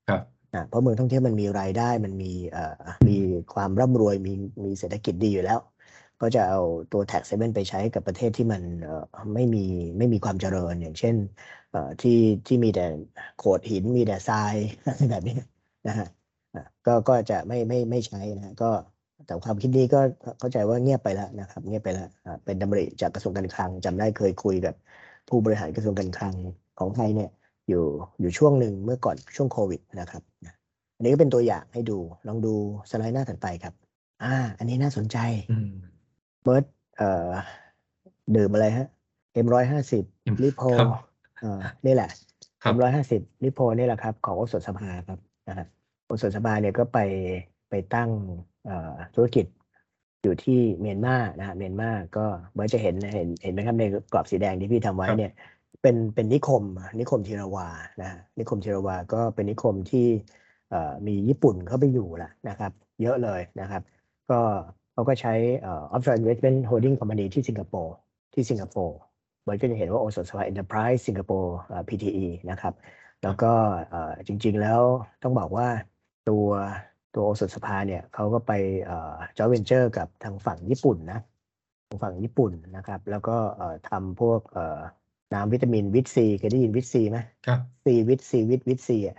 ครับนะเพราะเมืองท่องเที่ยวมันมีรายได้มันมีเอ่อมีความร่ำรวยมีมีเศรษฐกิจดีอยู่แล้ว ก็จะเอาตัว tax haven ไปใช้กับประเทศที่มันเอ่อไม่มีไม่มีความเจริญอย่างเช่นเอ่อที่ที่มีแต่โขดหินมีแต่ทรายแบบนี้นะฮะ อะก็ก็จะไม่ไม่ไม่ใช้นะฮะก็แต่ความคิดนี้ก็เข้าใจว่าเงียบไปแล้วนะครับ เงียบไปแล้วอะเป็นดำริจากกระทรวงการคลังจำได้เคยคุยกับ ผู้บริหารกระทรวงการคลังของไทยเนี่ยอยู่อยู่ช่วงหนึ่งเมื่อก่อนช่วงโควิดนะครับนะอันนี้ก็เป็นตัวอย่างให้ดูลองดูสไลด์หน้าถัดไปครับ อ่า อันนี้น่าสนใจอืมเบิร์ดเอ่อดื่มอะไรฮะเอ็มร้อยห้าสิบอืมลิโพครับเอ่อนี่แหละครัเอ็บมร้อยห้าสิบลิโพนี่แหละครับ ของโอสถสภาครับนะฮะ โอสถสภาเนี่ยก็ไปไปตั้งเอ่อธุรกิจอยู่ที่เมียนมานะฮะเมียนมาก็เบิร์ดจะเห็นเห็นเห็นไหมครับในกรอบสีแดงที่พี่ทำไว้ครับเนี่ยเป็นเป็นนิคมนิคมทีรวานะฮะนิคมทีรวาก็เป็นนิคมที่เอ่อมีญี่ปุ่นเข้าไปอยู่ละนะครับ เยอะเลยนะครับ ก็เขาก็ใช้เอ่อ offshore investment holding company ที่สิงคโปร์ที่สิงคโปร์เบิร์ดก็จะเห็นว่าโอสถสภา enterprise สิงคโปร์ PTE นะครับ แล้วก็เอ่อจริงๆแล้วต้องบอกว่า ตัวตัวโอสถสภาเนี่ยเขาก็ไปเอ่อ joint venture กับทางฝั่งญี่ปุ่นนะทางฝั่งญี่ปุ่นนะครับ แล้วก็เอ่อทำพวกเอ่อน้ำวิตามินวิตซีเคยได้ยินวิตซีไหมครับซีวิตซีวิตวิตซีอะ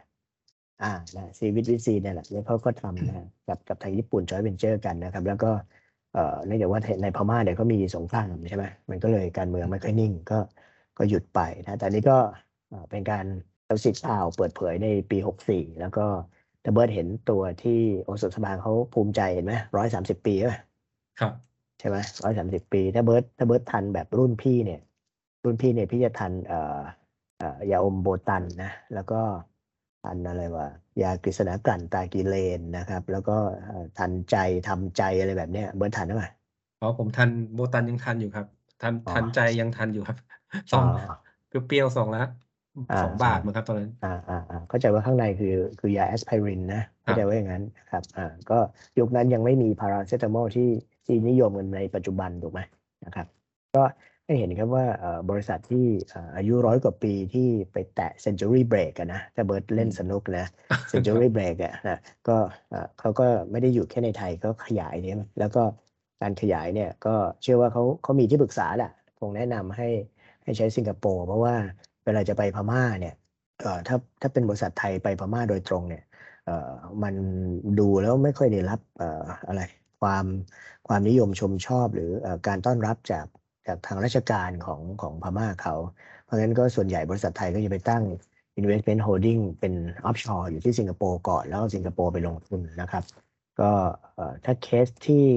อ่านะซีวิตวิตซีเนี่ยแหละแล้วเขาก็ทำนะกับกับทางญี่ปุ่นจอยเวนเจอร์กันนะครับ แล้วก็เอ่อเนื่องจากว่าในพม่าเนี่ยเขามีสงครามใช่ไหมมันก็เลยการเมืองไม่ค่อยนิ่งก็ก็หยุดไปนะแต่อันนี้ก็เอ่อเป็นการเอาสิทธิ์ข่าวเปิดเผยในปี 64 แล้วก็ ถ้าเบิร์ดเห็นตัวที่โอสถสภาเขาภูมิใจเห็นไหมร้อยสามสิบปีใช่ไหมครับ ใช่ไหมร้อยสามสิบปี ถ้าเบิร์ดถ้าเบิร์ดทันแบบรุ่นพี่เนี่ย รุ่นพี่เนี่ยพี่จะทันเอ่อเอ่อยาอมโบตันนะ แล้วก็ทันอะไรวะยากฤษณากลั่นตรากิเลนนะครับ แล้วก็เอ่อทันใจทัมใจอะไรแบบเนี้ยเบิร์ดทันหรือเปล่าอ๋อผมทันโบตันยังทันอยู่ครับ ทันอ๋อทันใจยังทันอยู่ครับสอ๋อองเปรี้ยวๆสองละอ่า สองบาทอ่ามั้งครับตอนนั้นอ่าอ่าอ่าเข้าใจว่าข้างในคือคือยาแอสไพรินนะเข้าใจว่าอย่างนั้นนะครับอ่าก็ยุคนั้นยังไม่มีพาราเซตามอลที่ที่นิยมกันในปัจจุบันถูกไหมนะครับ ก็ให้เห็นครับว่าเอ่อบริษัทที่เอ่ออายุร้อยกว่าปีที่ไปแตะ century break กันนะถ้าเบิร์ดเล่นสนุกนะ century break อะนะก็เอ่อเขาก็ไม่ได้อยู่แค่ในไทยก็ขยายเนี่ยแล้วก็การขยายเนี่ยก็เชื่อว่าเขาเขามีที่ปรึกษาแหละคงแนะนำให้ให้ใช้สิงคโปร์เพราะว่า เวลาจะไปพม่าเนี่ยเอ่อถ้าถ้าเป็นบริษัทไทยไปพม่าโดยตรงเนี่ยเอ่อมันดูแล้วไม่ค่อยได้รับเอ่ออะไรความความนิยมชมชอบหรืออการต้อนรับจากจากทางราชการของของพม่าเขา เพราะงั้นก็ส่วนใหญ่บริษัทไทยก็จะไปตั้ง investment holding เป็น offshore อยู่ที่สิงคโปร์ก่อน แล้วสิงคโปร์ไปลงทุนนะครับ ก็ถ้าเคสที่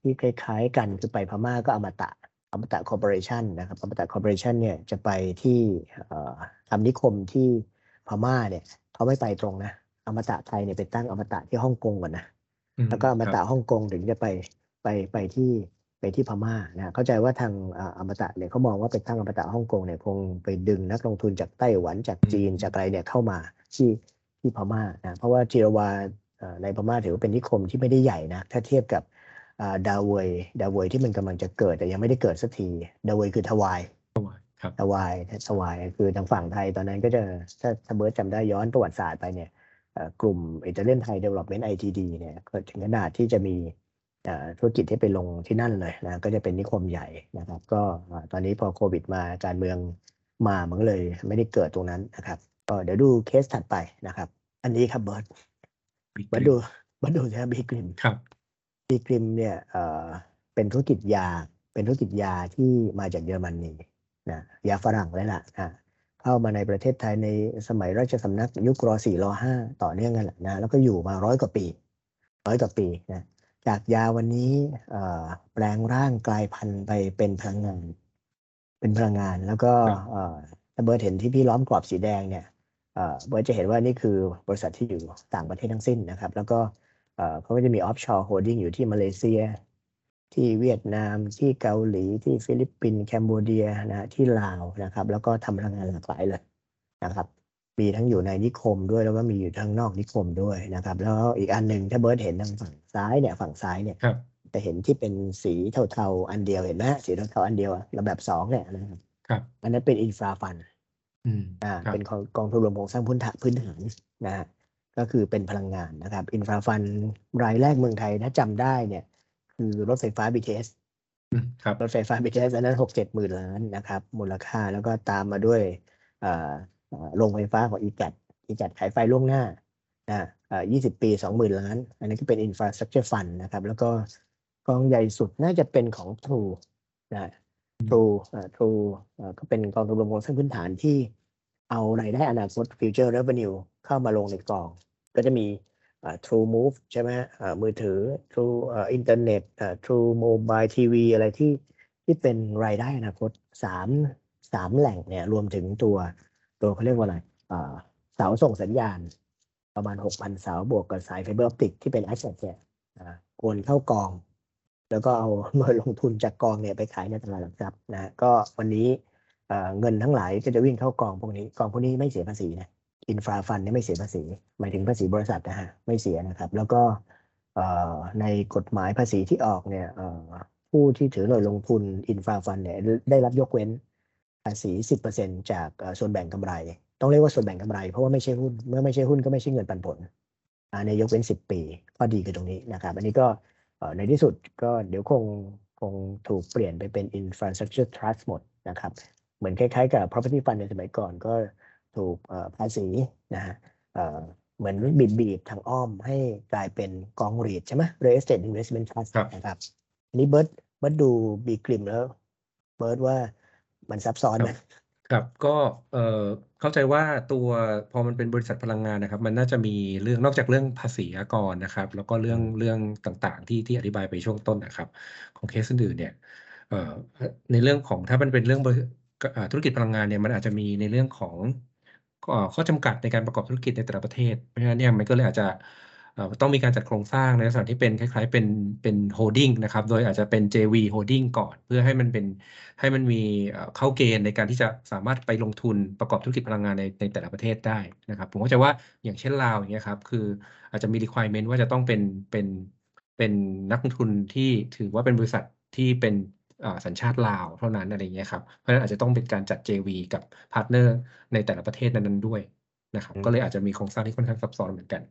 ที่คล้ายๆกันคือไปพม่าก็อมตะ อมตะ Corporation นะครับอมตะ Corporation เนี่ยจะไปที่เอ่อทำนิคมที่พม่าเนี่ยเขาไม่ไปตรงนะอมตะไทยเนี่ยไปตั้งอมตะที่ฮ่องกงก่อนนะอืมแล้วก็อมตะรับฮ่องกงถึงจะไปไปไปที่ไปที่พม่านะเข้าใจว่าทางอ่าอมตะเนี่ยเขามองว่าไปตั้งอมตะฮ่องกงเนี่ยคงไปดึงนักลงทุนจากไต้หวันจากจีนจากอะไรเนี่ยเข้ามาที่ที่พม่านะเพราะว่าจิรวาเอ่อในพม่าถือว่าเป็นนิคมที่ไม่ได้ใหญ่นะถ้าเทียบกับอ่า Dawei Dawei ที่มันกำลังจะเกิดแต่ยังไม่ได้เกิดสักที Dawei คือทวายครับทวายทวายคือทางฝั่งไทยตอนนั้นก็จะถ้าถ้าเบิร์ดจำได้ย้อนประวัติศาสตร์ไปเนี่ยเอ่อกลุ่มอิตาเลียนไทยเดเวล็อปเมนต์ ITD เนี่ยก็ถึงขนาดที่จะมีเอ่อธุรกิจที่ไปลงที่นั่นเลยนะก็จะเป็นนิคมใหญ่นะครับ ก็เอ่อตอนนี้พอโควิดมาการเมืองมามันก็เลยไม่ได้เกิดตรงนั้นนะครับก็เดี๋ยวดูเคสถัดไปนะครับ อันนี้ครับเบิร์ดบิ๊กเบิร์ดดูเบิร์ดดูนะบีกริมครับ บีกริมเนี่ยเอ่อเป็นธุรกิจยา เป็นธุรกิจยาที่มาจากเยอรมนีนะยาฝรั่งเลยล่ะนะเข้ามาในประเทศไทยในสมัยราชสำนักยุครสี่รห้าต่อเนื่องกันแหละนะแล้วก็อยู่มาร้อยกว่าปีร้อยกว่าปีนะจากยาวันนี้เอ่อแปลงร่างกลายพันธุ์ไปเป็นพลังงาน เป็นพลังงานแล้วก็ครับเอ่อถ้าเบิร์ดเห็นที่พี่ล้อมกรอบสีแดงเนี่ยเอ่อเบิร์ดจะเห็นว่านี่คือบริษัทที่อยู่ต่างประเทศทั้งสิ้นนะครับ แล้วก็ เอ่อเขาก็จะมี offshore holding อยู่ที่มาเลเซีย ที่เวียดนาม ที่เกาหลี ที่ฟิลิปปินส์ Cambodia นะฮะที่ลาวนะครับ แล้วก็ทำพลังงานหลากหลายเลยนะครับ มีทั้งอยู่ในนิคมด้วยแล้วก็มีอยู่ทั้งนอกนิคมด้วยนะครับ แล้วอีกอันหนึ่งถ้าเบิร์ดเห็นทางฝั่งซ้ายเนี่ยฝั่งซ้ายเนี่ยครับจะเห็นที่เป็นสีเทาๆอันเดียวเห็นไหมสีเทาๆอันเดียวอะระแบบสองเนี่ยนะครับครับอันนั้นเป็น infra fund อืมอ่าครับเป็นกองทุนรวมโครงสร้างพื้นฐานพื้นฐานนะฮะ ก็คือเป็นพลังงานนะครับ infra fund รายแรกเมืองไทยถ้าจำได้เนี่ย คือรถไฟฟ้า BTS อืมครับรถไฟฟ้า BTS อันนั้นหกเจ็ดหมื่นล้านนะครับ มูลค่าแล้วก็ตามมาด้วยเอ่อเอ่อโรงไฟฟ้าของ e g a t e g a t ขายไฟล่วงหน้านะเอ่อยี่สิบปีสองหมื่นล้าน อันนี้ก็เป็น infrastructure fund นะครับ แล้วก็กองใหญ่สุดน่าจะเป็นของ True นะ True อ่า True อ่าก็เป็นกองทุนรวมโครงสร้างพื้นฐานที่เอารายได้อนาคต future revenue เข้ามาลงในกอง ก็จะมีอ่า True Move ใช่ไหมอ่ามือถือ True อ่าอินเทอร์เน็ตอ่า True Mobile TV อะไรที่ที่เป็นรายได้อนาคตสามสามแหล่งเนี่ยรวมถึงตัวตัวเขาเรียกว่าอะไรอ่าเสาส่งสัญญาณ ประมาณหกพันเสาบวกกับสายไฟเบอร์ออปติกที่เป็น asset เนี่ยอ่าโอนเข้ากอง แล้วก็เอาเงินลงทุนจากกองเนี่ยไปขายในตลาดหลักทรัพย์นะก็วันนี้อ่อเงินทั้งหลายก็จะวิ่งเข้ากองพวกนี้กองพวกนี้ไม่เสียภาษีนะ infra fund เนี่ยไม่เสียภาษี หมายถึงภาษีบริษัทนะฮะไม่เสียนะครับ แล้วก็ในกฎหมายภาษีที่ออกเนี่ยผู้ที่ถือหน่วยลงทุนอินฟราฟันเนี่ยได้รับยกเว้นภาษี 10%จากเอ่อส่วนแบ่งกำไร ต้องเรียกว่าส่วนแบ่งกำไร เพราะว่าไม่ใช่หุ้นเมื่อไม่ใช่หุ้นก็ไม่ใช่เงินปันผลอ่าในยกเว้น 10 ปีข้อดีคือตรงนี้นะครับ อันนี้ก็ในที่สุดก็เดี๋ยวคงคงถูกเปลี่ยนไปเป็น infrastructure trust หมดนะครับ เหมือนคล้ายๆกับ property fund ในสมัยก่อนก็ ถูกเอ่อภาษีนะฮะเอ่อเหมือนบีบบีบทางอ้อมให้กลายเป็นกอง REIT ใช่ไหม real estate investment trust ครับนะครับอันนี้เบิร์ดเบิร์ดดูบีกริมแล้วเบิร์ดว่ามันซับซ้อนไหมครับก็เอ่อเข้าใจว่าตัวพอมันเป็นบริษัทพลังงานนะครับ มันน่าจะมีเรื่องนอกจากเรื่องภาษีอากรนะครับ แล้วก็เรื่องเรื่องต่างๆ ที่ที่อธิบายไปช่วงต้นนะครับ ของเคสอื่นๆเนี่ยเอ่อในเรื่องของถ้ามันเป็นเรื่องบริเอ่อธุรกิจพลังงานเนี่ยมันอาจจะมีในเรื่องของเอ่อ ข้อจำกัดในการประกอบธุรกิจในแต่ละประเทศ เพราะฉะนั้นเนี่ยมันก็เลยอาจจะต้องมีการจัดโครงสร้างในลักษณะที่เป็นคล้าย ๆ เป็นเป็นโฮดดิ้งนะครับ โดยอาจจะเป็น JV Holding ก่อน เพื่อให้มันเป็นให้มันมีเข้าเกณฑ์ในการที่จะสามารถไปลงทุนประกอบธุรกิจพลังงานในในแต่ละประเทศได้นะครับ ผมเข้าใจว่าอย่างเช่นลาวอย่างเงี้ยครับคืออาจจะมี requirement ว่าจะต้องเป็นเป็นเป็นนักลงทุนที่ถือว่าเป็นบริษัทที่เป็น สัญชาติลาวเท่านั้นอะไรเงี้ยครับเพราะฉะนั้นอาจจะต้องเป็นการจัด JV กับ partner ในแต่ละประเทศนั้นๆด้วยนะครับอืมก็เลยอาจจะมีโครงสร้างที่ค่อนข้างซับซ้อนเหมือนกัน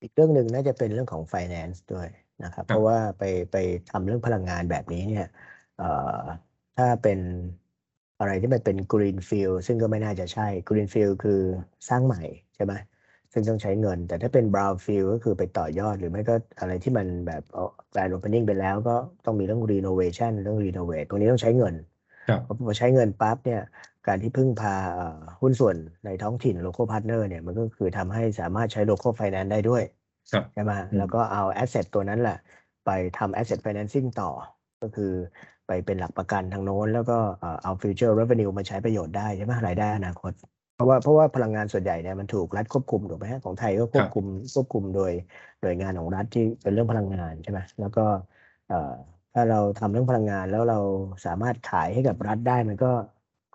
อีกเรื่องหนึ่งน่าจะเป็นเรื่องของ finance ด้วยนะครับครับเพราะว่าไปไปทำเรื่องพลังงานแบบนี้เนี่ยเอ่อถ้าเป็นอะไรที่มันเป็น green field ซึ่งก็ไม่น่าจะใช่ green field คือสร้างใหม่ใช่ไหม ซึ่งต้องใช้เงิน แต่ถ้าเป็น brown field ก็คือไปต่อยอดหรือไม่ก็อะไรที่มันแบบเอา grand opening ไปแล้วก็ต้องมีเรื่อง renovation เรื่อง renovate ตรงนี้ต้องใช้เงินครับพอพอใช้เงินปั๊บเนี่ยการที่พึ่งพาเอ่อหุ้นส่วนในท้องถิ่น local partner เนี่ยมันก็คือทำให้สามารถใช้ local finance ได้ด้วยครับใช่ไหมอืมแล้วก็เอา asset ตัวนั้นแหละไปทำ asset financing ต่อ ก็คือไปเป็นหลักประกันทางโน้น แล้วก็เอ่อเอา future revenue มาใช้ประโยชน์ได้ใช่ไหมรายได้อนาคตเพ ราะว่าเพราะว่าพลังงานส่วนใหญ่เนี่ยมันถูกรัฐควบคุมถูกไหมฮะของไทยก็ควบคุมควบคุมโดยหน่วยงานของรัฐที่เป็นเรื่องพลังงานใช่ไหมแล้วก็เอ่อถ้าเราทำเรื่องพลังงานแล้วเราสามารถขายให้กับรัฐได้มันก็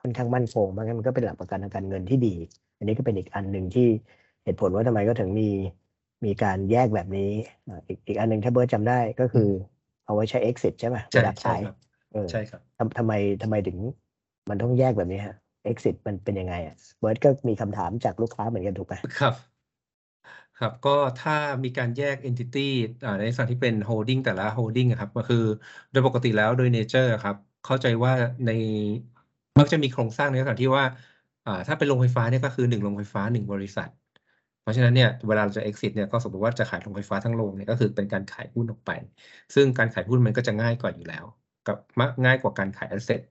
ค่อนข้างมั่นคงเพราะงั้นมันก็เป็นหลักประกันทางการเงินที่ดี อันนี้ก็เป็นอีกอันหนึ่งที่เหตุผลว่าทำไมก็ถึงมีมีการแยกแบบนี้อ่าอีกอีกอันหนึ่งถ้าเบิร์ตจำได้ก็คือเอาไว้ใช้ exit ใช่ไหมเวใช่ลาใช่ขายครับเออใช่ครับทำทำไมทำไมถึงมันต้องแยกแบบนี้ฮะ exit มันเป็นยังไงอะเบิร์ตก็มีคำถามจากลูกค้าเหมือนกันถูกไหมครับ ครับ ก็ถ้ามีการแยก entity อ่าในส่วนที่เป็น holding แต่ละ holding ครับก็คือ โดยปกติแล้วโดย nature ครับ เข้าใจว่าในมักจะมีโครงสร้างในลักษณะที่ว่าถ้าเป็นโรงไฟฟ้าเนี่ยก็คือหนึ่งโรงไฟฟ้าหนึ่งบริษัท เพราะฉะนั้นเนี่ยเวลาเราจะ exit เนี่ยก็สมมติว่าจะขายโรงไฟฟ้าทั้งโรงเนี่ยก็คือเป็นการขายหุ้นออกไป ซึ่งการขายหุ้นมันก็จะง่ายกว่าอยู่แล้ว กับมากง่ายกว่าการขาย asset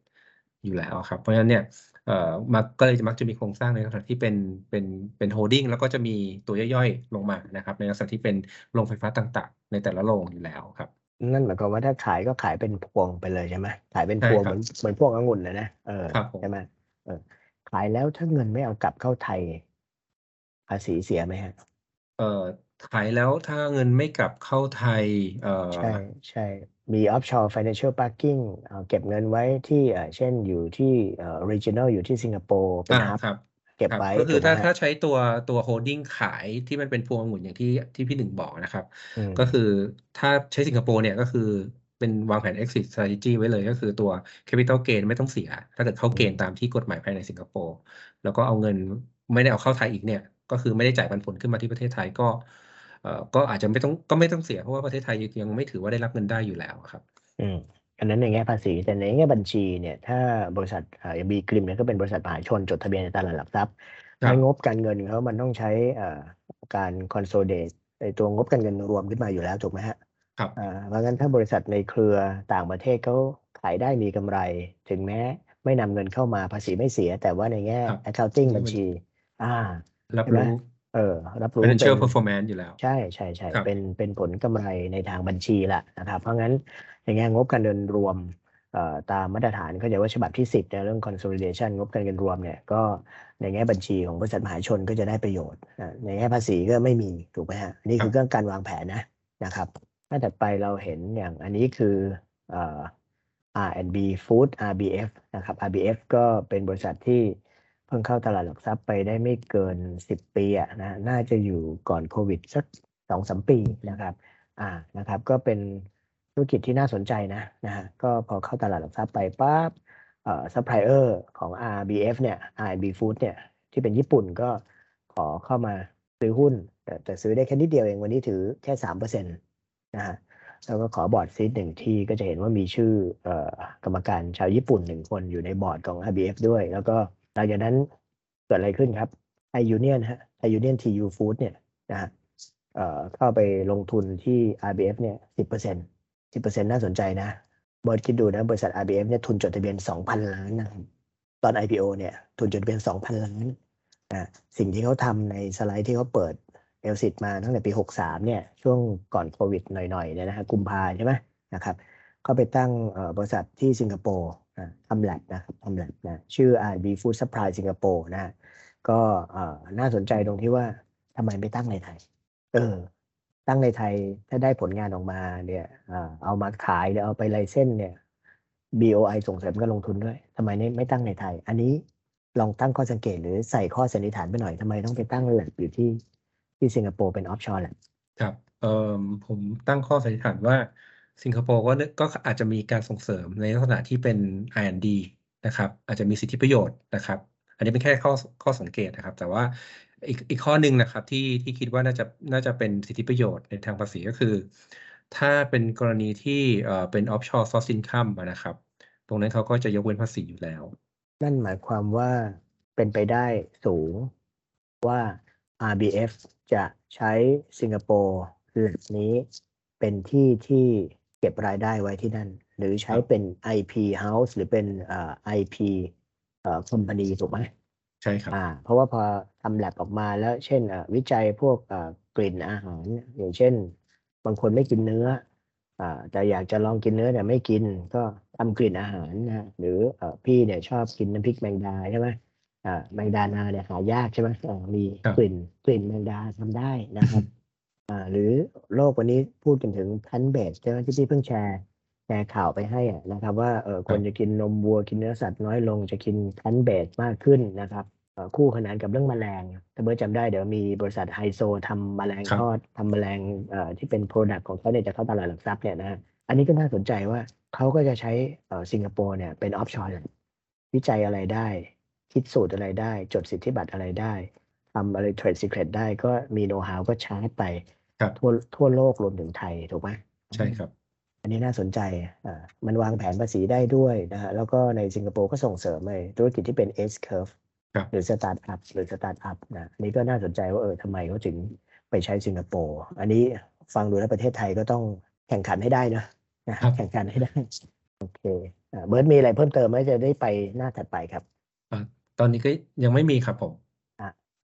อยู่แล้วครับ เพราะฉะนั้นเนี่ย เอ่อมักก็เลยมักจะมีโครงสร้างในลักษณะที่เป็นเป็นเป็นโฮดดิ้งแล้วก็จะมีตัวย่อยๆ ลงมานะครับ ในลักษณะที่เป็นโรงไฟฟ้าต่างๆ ในแต่ละโรงอยู่แล้วครับ นั่นหมายความว่าถ้าขายก็ขายเป็นพวงไปเลยใช่ไหมขายเป็นใช่พวงคเหรัมืบอนเหมือนพวกองุ่นนะนะเออครับผมใช่ไหมเออขายแล้วถ้าเงินไม่เอากลับเข้าไทยภาษีเสียไหมฮะเอ่อ ขายแล้วถ้าเงินไม่กลับเข้าไทยเอ่อใช่ใช่มี offshore financial parking เอาเก็บเงินไว้ที่เอ่อเช่นอยู่ที่เอ่อ regional อยู่ที่สิงคโปร์เป็นอ่าฮับครับเก็บครับไว้ก็คืถูอกไหมถ้าฮะถ้าใช้ตัวตัวโฮดดิ้งขายที่มันเป็นพวงองุ่นอย่างที่ที่พี่หนึ่งบอกนะครับอืมก็คือถ้าใช้สิงคโปร์เนี่ยก็คือเป็นวางแผน exit strategy ไว้เลยก็คือตัว capital gain ไม่ต้องเสีย ถ้าเกิดเข้าเกณฑ์ตามที่กฎหมายภายในสิงคโปร์แล้วก็เอาเงินไม่ได้เอาเข้าไทยอีกเนี่ย ก็คือไม่ได้จ่ายปันผลขึ้นมาที่ประเทศไทยก็เอ่อ ก็อาจจะไม่ต้องก็ไม่ต้องเสียเพราะว่าประเทศไทยยังไม่ถือว่าได้รับเงินได้อยู่แล้วครับ อืมอันนั้นในแง่ภาษีแต่ในแง่บัญชีเนี่ยถ้าบริษัทอ่าบีกริมเนี่ยก็เป็นบริษัทมหาชนจดทะเบียนในตลาดหลักทรัพย์ครับในงบการเงินเขามันต้องใช้อ่าการ consolidate ไอตัวงบการเงินรวมขึ้นมาอยู่แล้วถูกไหมฮะครับอ่าเพราะงั้นถ้าบริษัทในเครือต่างประเทศเขาขายได้มีกำไร ถึงแม้ไม่นำเงินเข้ามาภาษีไม่เสีย แต่ว่าในแง่ครับ accounting ใช่บัญชี อ่ารับใช่ไหมรู้ เออรับรู้เป็ financial น performance อยู่แล้ว ใช่ใช่ใช่ครับเป็นเป็นผลกำไรในทางบัญชีแหละนะครับ เพราะงั้นในแง่งบการเงินรวมเอ่อตามมาตรฐานเขาจะว่าฉบับที่ 10 ในเรื่อง consolidation งบการเงินรวมเนี่ยก็ในแง่บัญชีของบริษัทมหาชนก็จะได้ประโยชน์อะในแง่ภาษีก็ไม่มีถูกไหมฮะอันนี่คือเรื่องการวางแผนนะนะครับหน้าถัดไปเราเห็นอย่างอันนี้คือเอ่อ R&B Food RBF นะครับ RBF ก็เป็นบริษัทที่เพิ่งเข้าตลาดหลักทรัพย์ไปได้ไม่เกิน 10 ปีอะนะน่าจะอยู่ก่อนโควิดสักสองสามปีนะครับอ่านะครับ ก็เป็นธุรกิจที่น่าสนใจนะนะฮะก็พอเข้าตลาดหลักทรัพย์ไปปั๊บเอ่อซัพพลายเออร์ของ RBF เนี่ย R&B Food เนี่ยที่เป็นญี่ปุ่นก็ขอเข้ามาซื้อหุ้น แต่แต่ซื้อได้แค่นิดเดียวเองวันนี้ถือแค่สามเปอร์เซ็นต์นะฮะแล้วก็ขอ board seat หนึ่งที่ก็จะเห็นว่ามีชื่อเอ่อกรรมการชาวญี่ปุ่นหนึ่งคนอยู่ในบอร์ดของ RBF ด้วย แล้วก็ หลังจากนั้นเกิดอะไรขึ้นครับไทยยูเนียนฮะไทยยูเนียนทียูฟู้ดเนี่ยนะฮะเข้าไปลงทุนที่ RBF เนี่ยสิบเปอร์เซ็นต์สิบเปอร์เซ็นต์น่าสนใจนะเบิร์ดคิดดูนะบริษัท RBF เนี่ยทุนจดทะเบียนสองพันล้านนะตอน IPO เนี่ยทุนจดทะเบียนสองพันล้านนะสิ่งที่เขาทำในสไลด์ที่เขาเปิดเอลซิตมาตั้งแต่ปี63เนี่ยช่วงก่อนโควิดหน่อยๆเนี่ยนะฮะกุมภาใช่ไหมนะครับก็ไปตั้งบริษัทที่สิงคโปร์ ทำแลบนะครับทำแลบนะชื่อ RB Food Supply สิงคโปร์นะก็เอ่อน่าสนใจตรงที่ว่าทำไมไม่ตั้งในไทย เออ ตั้งในไทยถ้าได้ผลงานออกมาเนี่ยเอ่อเอามาขายหรือเอาไปไลเส้นเนี่ย BOI ส่งเสริมการลงทุนด้วยทำไมไม่ไม่ตั้งในไทย อันนี้ลองตั้งข้อสังเกตหรือใส่ข้อสันนิษฐานไปหน่อยทำไมต้องไปตั้งแลบอยู่ที่ที่สิงคโปร์เป็นออฟชอร์แลบครับเออผมตั้งข้อสันนิษฐานว่า สิงคโปร์ก็ก็อาจจะมีการส่งเสริมในลักษณะที่เป็น R&D นะครับ อาจจะมีสิทธิประโยชน์นะครับ อันนี้เป็นแค่ข้อข้อสังเกตนะครับ แต่ว่าอีกอีกข้อหนึ่งนะครับที่ที่คิดว่าน่าจะน่าจะเป็นสิทธิประโยชน์ในทางภาษีก็คือ ถ้าเป็นกรณีที่เอ่อเป็น offshore source income นะครับ ตรงนั้นเขาก็จะยกเว้นภาษีอยู่แล้ว นั่นหมายความว่าเป็นไปได้สูงว่า RBF จะใช้สิงคโปร์แลบนี้เป็นที่ที่ ก็บรายได้ไว้ที่นั่น หรือใช้ครับเป็น IP House หรือเป็นเอ่อ IP เอ่อ company ถูกไหมใช่ครับอ่าเพราะว่าพอทำแลบออกมาแล้วเช่นเอ่อวิจัยพวกเอ่อกลิ่นอาหาร อย่างเช่น บางคนไม่กินเนื้ออ่าแต่อยากจะลองกินเนื้อแต่ไม่กินก็ทำกลิ่นอาหารนะหรือเอ่อพี่เนี่ยชอบกินน้ำพริกแมงดาใช่ไหมอ่าแมงดานาเนี่ยหายากใช่ไหมอ่ามีครับกลิ่นกลิ่นแมงดาทำได้นะครับอ่า หรือโลกวันนี้พูดกันถึง plant-based ใช่ไหมที่พี่เพิ่งแชร์แชร์ข่าวไปให้อะนะครับ ว่าเออคนจะกินนมวัวกินเนื้อสัตว์น้อยลงจะกิน plant-based มากขึ้นนะครับเอ่อคู่ขนานกับเรื่องแมลงถ้าเบิร์ดจำได้เดี๋ยวมีบริษัทไฮโซทำแมลงครับทอดทำแมลงเอ่อที่เป็น product ของเขาเนี่ยจะเข้าตลาดหลักทรัพย์เนี่ยนะฮะอันนี้ก็น่าสนใจว่าเขาก็จะใช้เอ่อสิงคโปร์เนี่ยเป็น offshore วิจัยอะไรได้ คิดสูตรอะไรได้ จดสิทธิบัตรอะไรได้ ทำอะไร trade secret ได้ก็มีโน้ตฮาวก็ชาร์จไปครับทั่วทั่วโลกรวมถึงไทยถูกไหมใช่ครับ อันนี้น่าสนใจอ่ามันวางแผนภาษีได้ด้วยนะฮะแล้วก็ในสิงคโปร์ก็ส่งเสริมในธุรกิจที่เป็น S curve ครับหรือสตาร์ทอัพหรือสตาร์ทอัพนะอันนี้ก็น่าสนใจว่าเออทำไมเขาถึงไปใช้สิงคโปร์อันนี้ฟังดูแล้วประเทศไทยก็ต้องแข่งขันให้ได้นะนะครับแข่งขันให้ได้โอเคอ่าเบิร์ดมีอะไรเพิ่มเติมไหมจะได้ไปหน้าถัดไปครับอ่าตอนนี้ก็ยังไม่มีครับผม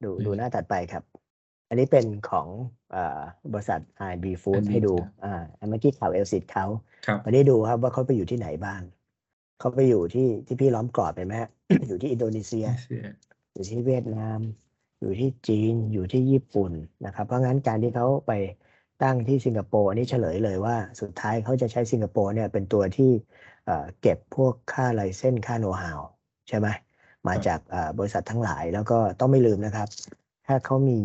ดูอืมดูหน้าถัดไปครับ อันนี้เป็นของเอ่อบริษัท IB Food IB ให้ดูครับอ่าอันเมื่อกี้ข่าวเอลซิดเขาครับมาได้ดูครับว่าเขาไปอยู่ที่ไหนบ้าง เขาไปอยู่ที่ที่พี่ล้อมกรอบเห็นไหมฮะอยู่ที่อินโดนีเซีย อยู่ที่เวียดนาม อยู่ที่จีน อยู่ที่ญี่ปุ่นนะครับ เพราะงั้นการที่เขาไปตั้งที่สิงคโปร์อันนี้เฉลยเลยว่าสุดท้ายเขาจะใช้สิงคโปร์เนี่ยเป็นตัวที่เอ่อเก็บพวกค่า license ค่าโน้ตฮาวใช่ไหม มาจากเอ่อบริษัททั้งหลาย แล้วก็ต้องไม่ลืมนะครับ ถ้าเขามี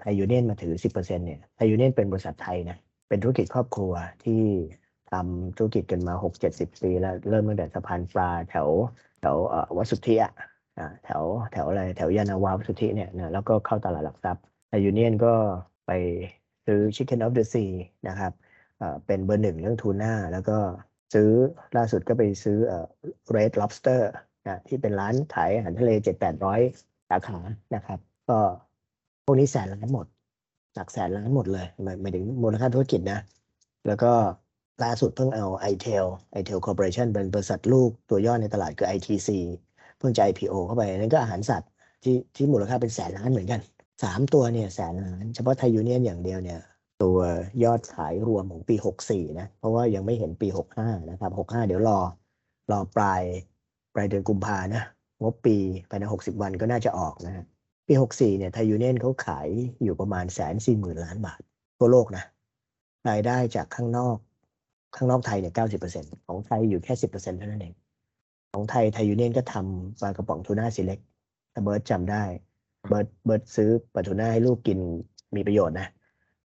ไทยยูเนียนมาถือ 10%เนี่ยไทยยูเนียนเป็นบริษัทไทยนะเป็นธุรกิจครอบครัวที่ทำธุรกิจกันมา 6-70 ปีแล้วเริ่มตั้งแต่สะพานปลาแถวแถวเอ่อวัดสุทธิอะอ่าแถวแถวอะไรแถวยานาวาวัดสุทธิเนี่ยนะแล้วก็เข้าตลาดหลักทรัพย์ไทยยูเนียนก็ไปซื้อ Chicken of the Sea นะครับเอ่อเป็นเบอร์หนึ่งเรื่องทูน่าแล้วก็ซื้อล่าสุดก็ไปซื้อเอ่อ Red Lobster นะที่เป็นร้านขายอาหารทะเล7-800สาขานะครับ ก็พวกนี้แสนล้านหมด หลักแสนล้านหมดเลยหมายหมายถึงมูลค่าธุรกิจนะ แล้วก็ล่าสุดเพิ่งเอา i-Tail i-Tail Corporation เป็นบริษัทลูกตัวย่อในตลาดคือ ITC เพิ่งจะ IPO เข้าไปนั่นก็อาหารสัตว์ที่ที่มูลค่าเป็นแสนล้านเหมือนกันสามตัวเนี่ยแสนล้าน เฉพาะไทยยูเนียนอย่างเดียวเนี่ย ตัวยอดขายรวมของปี 64 นะ เพราะว่ายังไม่เห็นปี 65 นะครับ 65 เดี๋ยวรอรอปลาย ปลายเดือนกุมภานะงบปีภายใน60วันก็น่าจะออกนะฮะปี64เนี่ยไทยยูเนียนเขาขายอยู่ประมาณแสนสี่หมื่นล้านบาททั่วโลกนะรายได้จากข้างนอก ข้างนอกไทยเนี่ยเก้าสิบเปอร์เซ็นของไทยอยู่แค่สิบเปอร์เซ็นเท่านั้นเอง ของไทยไทยยูเนียนก็ทำปลากระป๋องทูน่าซีเล็คถ้าเบิร์ดจำได้เบิร์ดเบิร์ดซื้อปลาทูน่าให้ลูกกินมีประโยชน์นะ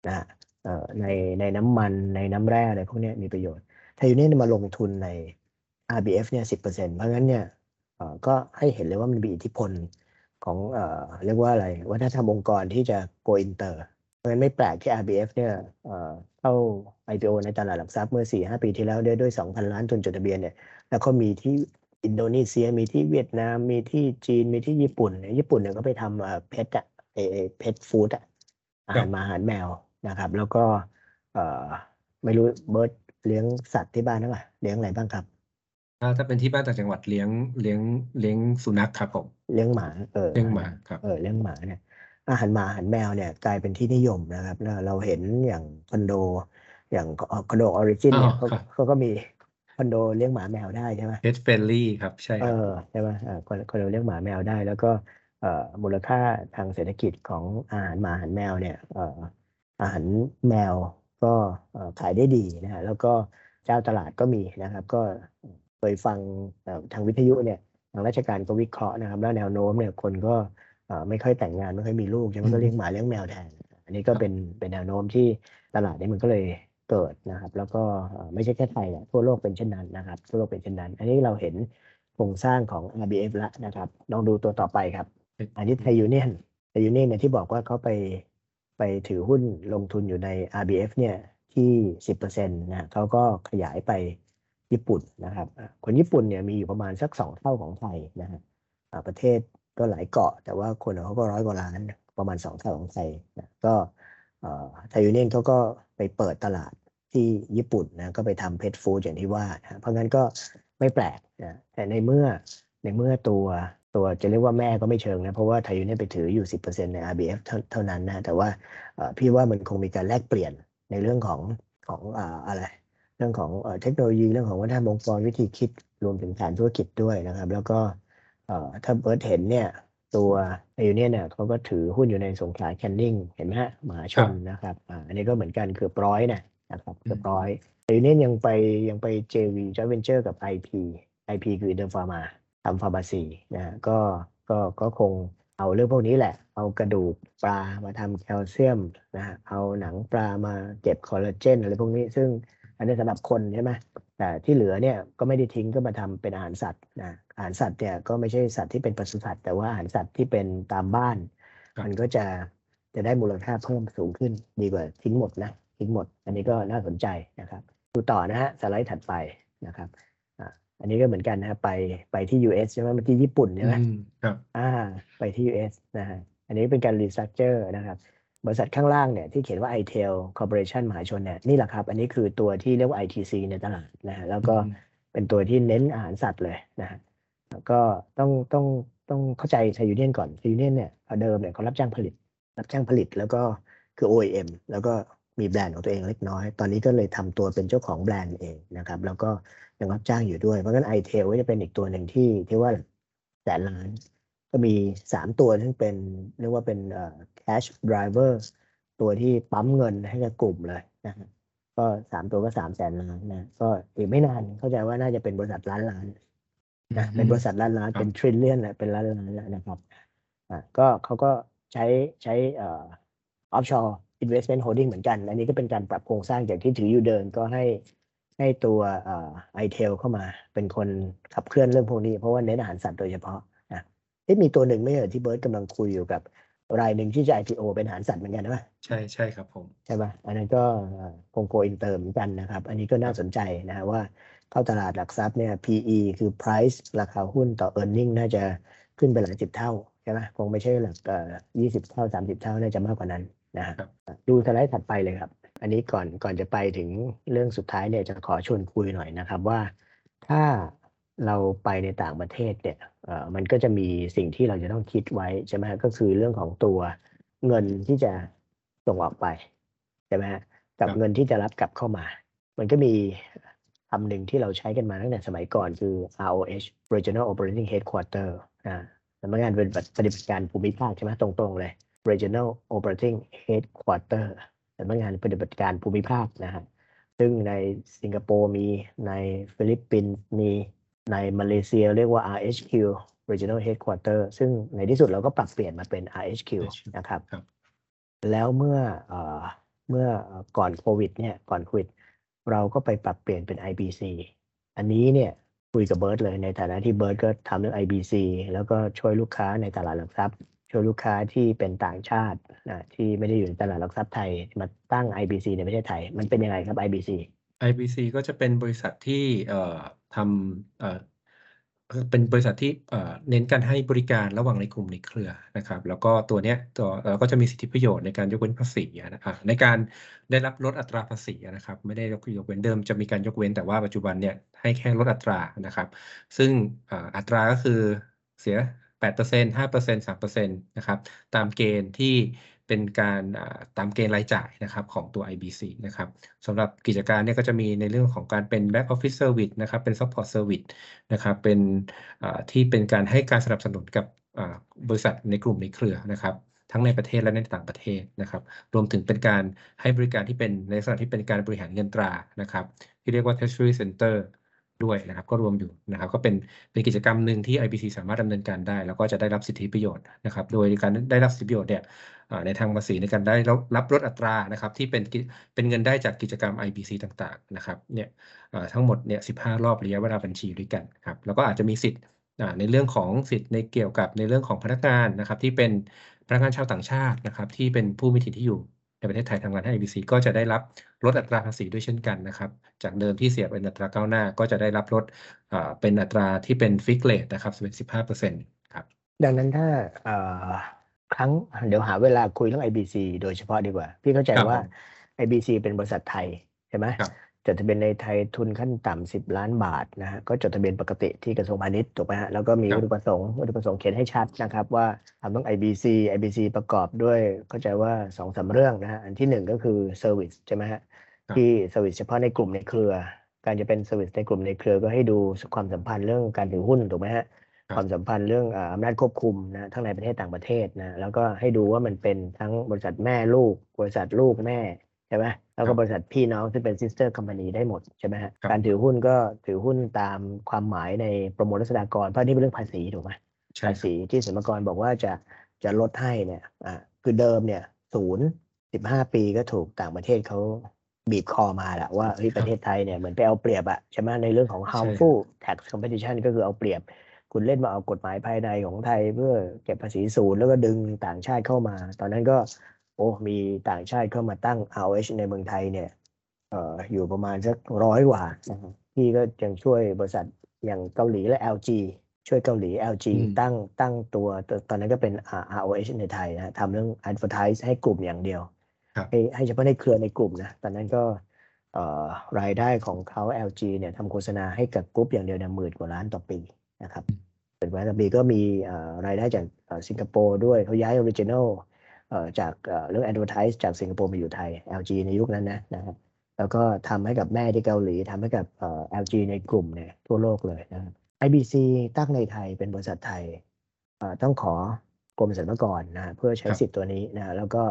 นะเอ่อในในน้ำมันในน้ำแร่อะไรพวกนี้มีประโยชน์ไทยยูเนียนมาลงทุนใน RBF เนี่ยสิบเปอร์เซ็นเพราะงั้นเนี่ยเอ่อก็ให้เห็นเลยว่ามันมีอิทธิพลของเอ่อเรียกว่าอะไรวัฒนธรรมองค์กรที่จะ go inter เพราะงั้นไม่แปลกที่ RBF เนี่ยเอ่อเข้า IPO ในตลาดหลักทรัพย์เมื่อสี่ห้าปีที่แล้วด้วยด้วยสองพันล้านทุนจดทะเบียนเนี่ยแล้วก็มีที่อินโดนีเซียมีที่เวียดนามมีที่จีนมีที่ญี่ปุ่นเนี่ยญี่ปุ่นเนี่ยก็ไปทำเอ่อเพชอะเอเพชฟู้ดอะอาครัหารบหมาอาหารแมวนะครับ แล้วก็เอ่อไม่รู้เบิร์ดเลี้ยงสัตว์ที่บ้านหรือเปล่าเลี้ยงอะไรบ้างครับ ถ้าถ้าเป็นที่บ้านต่างจังหวัดเลี้ยงเลี้ยงเลี้ยงสุนัขครับผม เลี้ยงหมา เออเลี้ยงหมาครับ เออเลี้ยงหมาเนี่ย อาหารหมาอาหารแมวเนี่ยกลายเป็นที่นิยมนะครับแล้วเราเห็นอย่างคอนโด อย่างคอนโดออริจินอ๋อเนี่ยเขาครับ เขาก็มีคอนโดเลี้ยงหมาแมวได้ใช่ไหมเพ t เฟรนลี่ครับใช่เอครับ อใช่ไหมอ่าคนคนเราเลี้ยงหมาแมวได้ แล้วก็เอ่อมูลค่าทางเศรษฐกิจของอาหารหมาอาหารแมวเนี่ยเอ่ออาหารแมวก็เอ่อขายได้ดีนะฮะแล้วก็เจ้าตลาดก็มีนะครับ ก็ เคยฟังเอ่อทางวิทยุเนี่ยทางราชการก็วิเคราะห์นะครับแล้วแนวโน้มเนี่ยคนก็เอ่อไม่ค่อยแต่งงานไม่ค่อยมีลูกใช่ไหมอืมก็เลี้ยงหมาเลี้ยงแมวแทน อันนี้ก็ครับเป็นเป็นแนวโน้มที่ตลาดนี้มันก็เลยเกิดนะครับ แล้วก็เอ่อไม่ใช่แค่ไทยแหละทั่วโลกเป็นเช่นนั้นนะครับ ทั่วโลกเป็นเช่นนั้น อันนี้เราเห็นโครงสร้างของ RBF แล้วนะครับลองดูตัวต่อไปครับ อันนี้ไทยยูเนียนไทยยูเนียนเนี่ยที่บอกว่าเขาไปไปถือหุ้นลงทุนอยู่ใน RBF เนี่ยที่สิบเปอร์เซ็นต์นะเขาก็ขยายไป ญี่ปุ่นนะครับคนญี่ปุ่นเนี่ยมีอยู่ประมาณสักสองเท่าของไทยนะฮะประเทศก็หลายเกาะ แต่ว่าคนเขาก็ร้อยกว่าล้านประมาณสองเท่าของไทยนะก็ไทยยูเนียนเขาก็ไปเปิดตลาดที่ญี่ปุ่นนะก็ไปทำเพ t ฟู้ดอย่างที่ว่านะเพราะงั้นก็ไม่แปลกนะแต่ในเมื่อในเมื่อตัวตัวจะเรียกว่าแม่ก็ไม่เชิงนะ เพราะว่าไทยยูเนี่ยไปถืออยู่ 10%ใน RBF เท่าเท่านั้นนะ แต่ว่าพี่ว่ามันคงมีการแลกเปลี่ยนในเรื่องของของอะไร เรื่องของเอ่อเทคโนโลยีเรื่องของวัฒนธรรมองค์กรวิธีคิดรวมถึงฐานธุรกิจด้วยนะครับ แล้วก็เอ่อถ้าเบิร์ดเห็นเนี่ย ตัวไทยยูเนี่ยเนี่ยเขาก็ถือหุ้นอยู่ในสงขลาแคนนิ่งเห็นไหมฮะมหาชนนะครับอ่าอันนี้ก็เหมือนกันเกือบร้อยนะนะครับเกือบร้อยไทยยูเนี่ยยังไปยังไป JV Joint Venture กับ IP IP คือ Inter Pharma ทำฟาร์มาซีนะฮะก็ก็ก็คงเอาเรื่องพวกนี้แหละ เอากระดูกปลามาทำแคลเซียมนะฮะเอาหนังปลามาเก็บคอลลาเจนอะไรพวกนี้ซึ่ง อันนี้สำหรับคนใช่ไหมแต่ที่เหลือเนี่ยก็ไม่ได้ทิ้งก็มาทำเป็นอาหารสัตว์นะอาหารสัตว์เนี่ยก็ไม่ใช่สัตว์ที่เป็นปศุสัตว์แต่ว่าอาหารสัตว์ที่เป็นตามบ้านครับมันก็จะจะได้มูลค่าเพิ่มสูงขึ้นดีกว่าทิ้งหมดนะทิ้งหมด อันนี้ก็น่าสนใจนะครับ ดูต่อนะฮะสไลด์ถัดไปนะครับอะอันนี้ก็เหมือนกันนะฮะไปไปที่ US ใช่ไหมเมื่อกี้ญี่ปุ่นใช่ไหมอืมครับอ่าไปที่ US นะฮะอันนี้เป็นการ restructure นะครับ บริษัทข้างล่างเนี่ยที่เขียนว่า i-Tail Corporation มหาชนเนี่ยนี่แหละครับ อันนี้คือตัวที่เรียกว่า ITC ในตลาดนะฮะแล้วก็อืมเป็นตัวที่เน้นอาหารสัตว์เลยนะฮะแล้วก็ต้องต้องต้องเข้าใจไทยยูเนียนก่อนไทยยูเนียนเนี่ยเดิมเนี่ยเขารับจ้างผลิต รับจ้างผลิตแล้วก็คือ OEM แล้วก็มีแบรนด์ของตัวเองเล็กน้อย ตอนนี้ก็เลยทำตัวเป็นเจ้าของแบรนด์เองนะครับ แล้วก็ยังรับจ้างอยู่ด้วย เพราะงั้น iTel ก็จะเป็นอีกตัวหนึ่งที่ที่ว่าแสนล้าน ก็มีสามตัวซึ่งเป็นเรียกว่าเป็นเอ่อ cash driver ตัวที่ปั๊มเงินให้กับกลุ่มเลยนะฮะก็สามตัวก็สามแสนล้านนะก็อีกไม่นานเข้าใจว่าน่าจะเป็นบริษัทล้านล้านนะเป็นบริษัทล้านล้านเป็น trillion นะเป็นล้านล้านแล้วนะครับอะก็เขาก็ใช้ใช้เอ่อ offshore investment holding เหมือนกัน อันนี้ก็เป็นการปรับโครงสร้างจากที่ถืออยู่เดิมก็ให้ให้ตัวเอ่อ i-Tail เข้ามาเป็นคนขับเคลื่อนเรื่องพวกนี้ เพราะว่าเน้นอาหารสัตว์โดยเฉพาะ นะเอ๊ะมีตัวหนึ่งไม่เหรอที่เบิร์ดกำลังคุยอยู่กับรายหนึ่งที่จะ IPO เป็นอาหารสัตว์เหมือนกันใช่ไหมใช่ใช่ครับผมใช่ปะอันนั้นก็เอ่อคง go inter เหมือนกันนะครับ อันนี้ก็น่าสนใจนะฮะว่าเข้าตลาดหลักทรัพย์เนี่ย PE คือ price ราคาหุ้นต่อ earning น่าจะขึ้นไปหลายสิบเท่าใช่ไหมคงไม่ใช่หลักเอ่อยี่สิบเท่าสามสิบเท่าน่าจะมากกว่านั้นนะฮะครับดูสไลด์ถัดไปเลยครับ อันนี้ก่อนก่อนจะไปถึงเรื่องสุดท้ายเนี่ยจะขอชวนคุยหน่อยนะครับว่า ถ้า เราไปในต่างประเทศเนี่ยเอ่อมันก็จะมีสิ่งที่เราจะต้องคิดไว้ใช่ไหมฮะก็คือเรื่องของตัวเงินที่จะส่งออกไปใช่ไหมฮะกับครับเงินที่จะรับกลับเข้ามา มันก็มีคำหนึ่งที่เราใช้กันมาตั้งแต่สมัยก่อนคือ ROH Regional Operating Headquarter อ่าสำนักงานปฏิบัติปฏิบัติการภูมิภาคใช่ไหมตรงๆเลย Regional Operating Headquarter สำนักงานปฏิบัติการภูมิภาคนะฮะซึ่งในสิงคโปร์มีในฟิลิปปินส์มี ในมาเลเซียเรียกว่า RHQ Regional Headquarter ซึ่งในที่สุดเราก็ปรับเปลี่ยนมาเป็น RHQ นะครับครับแล้วเมื่อเอ่อเมื่อก่อนโควิดเนี่ยก่อนโควิด เราก็ไปปรับเปลี่ยนเป็น IBC อันนี้เนี่ยคุยกับเบิร์ดเลยในฐานะที่เบิร์ดก็ทำเรื่อง IBC แล้วก็ช่วยลูกค้าในตลาดหลักทรัพย์ช่วยลูกค้าที่เป็นต่างชาตินะที่ไม่ได้อยู่ในตลาดหลักทรัพย์ไทย มาตั้ง IBC ในประเทศไทย มันเป็นยังไงครับ IBC IBC ก็จะเป็นบริษัทที่เอ่อ ทำเป็นบริษัทที่เน้นการให้บริการระหว่างในกลุ่มในเครือนะครับ แล้วก็ตัวเนี้ยตัวเราก็จะมีสิทธิประโยชน์ในการยกเว้นภาษีนะครับในการได้รับลดอัตราภาษีนะครับ ไม่ได้ยกเว้นเดิมจะมีการยกเว้นแต่ว่าปัจจุบันเนี่ยให้แค่ลดอัตรานะครับ ซึ่งอัตราก็คือเสีย8% 5% 3%นะครับ ตามเกณฑ์ที่ เป็นการตามเกณฑ์รายจ่ายนะครับของตัว IBC นะครับสำหรับกิจการเนี่ยก็จะมีในเรื่องของการเป็น back office service นะครับ เป็น support service นะครับเป็นที่เป็นการให้การสนับสนุนกับบริษัทในกลุ่มในเครือนะครับ ทั้งในประเทศและในต่างประเทศนะครับ รวมถึงเป็นการให้บริการที่เป็นในลักษณะที่เป็นการบริหารเงินตรานะครับ ที่เรียกว่า treasury center ด้วยนะครับ ก็รวมอยู่นะครับ ก็เป็นเป็นกิจกรรมหนึ่งที่ IBC สามารถดำเนินการได้ แล้วก็จะได้รับสิทธิประโยชน์นะครับ โดยการได้รับสิทธิประโยชน์เนี่ยในทางภาษีในการได้รับรับลดอัตรานะครับ ที่เป็นเป็นเงินได้จากกิจกรรม IBC ต่างๆนะครับเนี่ยทั้งหมดเนี่ย15รอบระยะเวลาบัญชีด้วยกันครับแล้วก็อาจจะมีสิทธิ์ในเรื่องของสิทธิ์ในเกี่ยวกับในเรื่องของพนักงานนะครับ ที่เป็นพนักงานชาวต่างชาตินะครับ ที่เป็นผู้มีถิ่นที่อยู่ ในประเทศไทยทำงานให้ IBC ก็จะได้รับลดอัตราภาษีด้วยเช่นกันนะครับ จากเดิมที่เสียเป็นอัตราก้าวหน้า ก็จะได้รับลดอ่าเป็นอัตราที่เป็นฟิกเลทนะครับเป็น15%ครับ ดังนั้นถ้าเอ่อครั้งเดี๋ยวหาเวลาคุยเรื่อง IBC โดยเฉพาะดีกว่า พี่เข้าใจครับว่าผม IBC เป็นบริษัทไทยใช่ไหมครับ จดทะเบียนในไทยทุนขั้นต่ำสิบล้านบาทนะฮะก็จดทะเบียนปกติที่กระทรวงพาณิชย์ถูกไหมฮะแล้วก็มีครับวัตถุประสงค์วัตถุประสงค์เขียนให้ชัดนะครับ ว่าทำต้อง IBC IBC ประกอบด้วยเข้าใจว่าสองสามเรื่องนะฮะอันที่หนึ่งก็คือ Service ใช่ไหมฮะครับที่ Service เฉพาะในกลุ่มในเครือ การจะเป็น Service ในกลุ่มในเครือก็ให้ดูความสัมพันธ์เรื่องการถือหุ้นถูกไหมฮะครับความสัมพันธ์เรื่องอ่าอำนาจควบคุมนะทั้งในประเทศต่างประเทศนะแล้วก็ให้ดูว่ามันเป็นทั้งบริษัทแม่ลูก บริษัทลูกแม่ ใช่ไหมแล้วก็บริษัทพี่น้องซึ่งเป็น sister company ได้หมดใช่ไหมฮะครับการถือหุ้นก็ถือหุ้นตามความหมายในประมวลรัษฎากรเพราะนี่เป็นเรื่องภาษีถูกไหมใช่ภาครับษีที่สรรพากรบอกว่าจะจะลดให้เนี่ยอ่าคือเดิมเนี่ยศูนย์สิบห้าปีก็ถูกต่างประเทศเขาบีบคอมาแหละว่าเฮ้ยประเทศไทยเนี่ยเหมือนไปเอาเปรียบอะใช่ไหมในเรื่องของ harmful tax competition ก็คือเอาเปรียบ คุณเล่นมาเอากฎหมายภายในของไทยเพื่อเก็บภาษีศูนย์แล้วก็ดึงต่างชาติเข้ามา ตอนนั้นก็ โอ้มีต่างชาติเข้ามาตั้ง ROH ในเมืองไทยเนี่ยเอ่ออยู่ประมาณสักร้อยกว่านะครับพี่ก็ยังช่วยบริษัทอย่างเกาหลีและ LG ช่วยเกาหลี LG อืมตั้งตั้งตัวตตอนนั้นก็เป็น R- ROH ในไทยนะทำเรื่อง advertise ให้กลุ่มอย่างเดียวครับให้ให้เฉพาะในเครือในกลุ่มนะตอนนั้นก็เอ่อรายได้ของเขา LG เนี่ยทำโฆษณาให้กับกลุ่มอย่างเดียวเนี่ยหมื่นกว่าล้านต่อปีนะครับเป็นวันต่อปีก็มีเอ่อรายได้จากเอ่อสิงคโปร์ด้วยเขาย้ายออริ จิน l ลจากเอ่อเรื่อง advertise จากสิงคโปร์มาอยู่ไทย LG ในยุคนั้นนะนะครับแล้วก็ทำให้กับแม่ที่เกาหลีทำให้กับเอ่อ LG ในกลุ่มเนี่ยทั่วโลกเลยนะครับ IBC ตั้งในไทยเป็นบริษัทไทยเอ่อต้องขอกรมสรรพากรนะฮะเพื่อใช้ครับสิทธิ์ตัวนี้นะฮะแล้วก็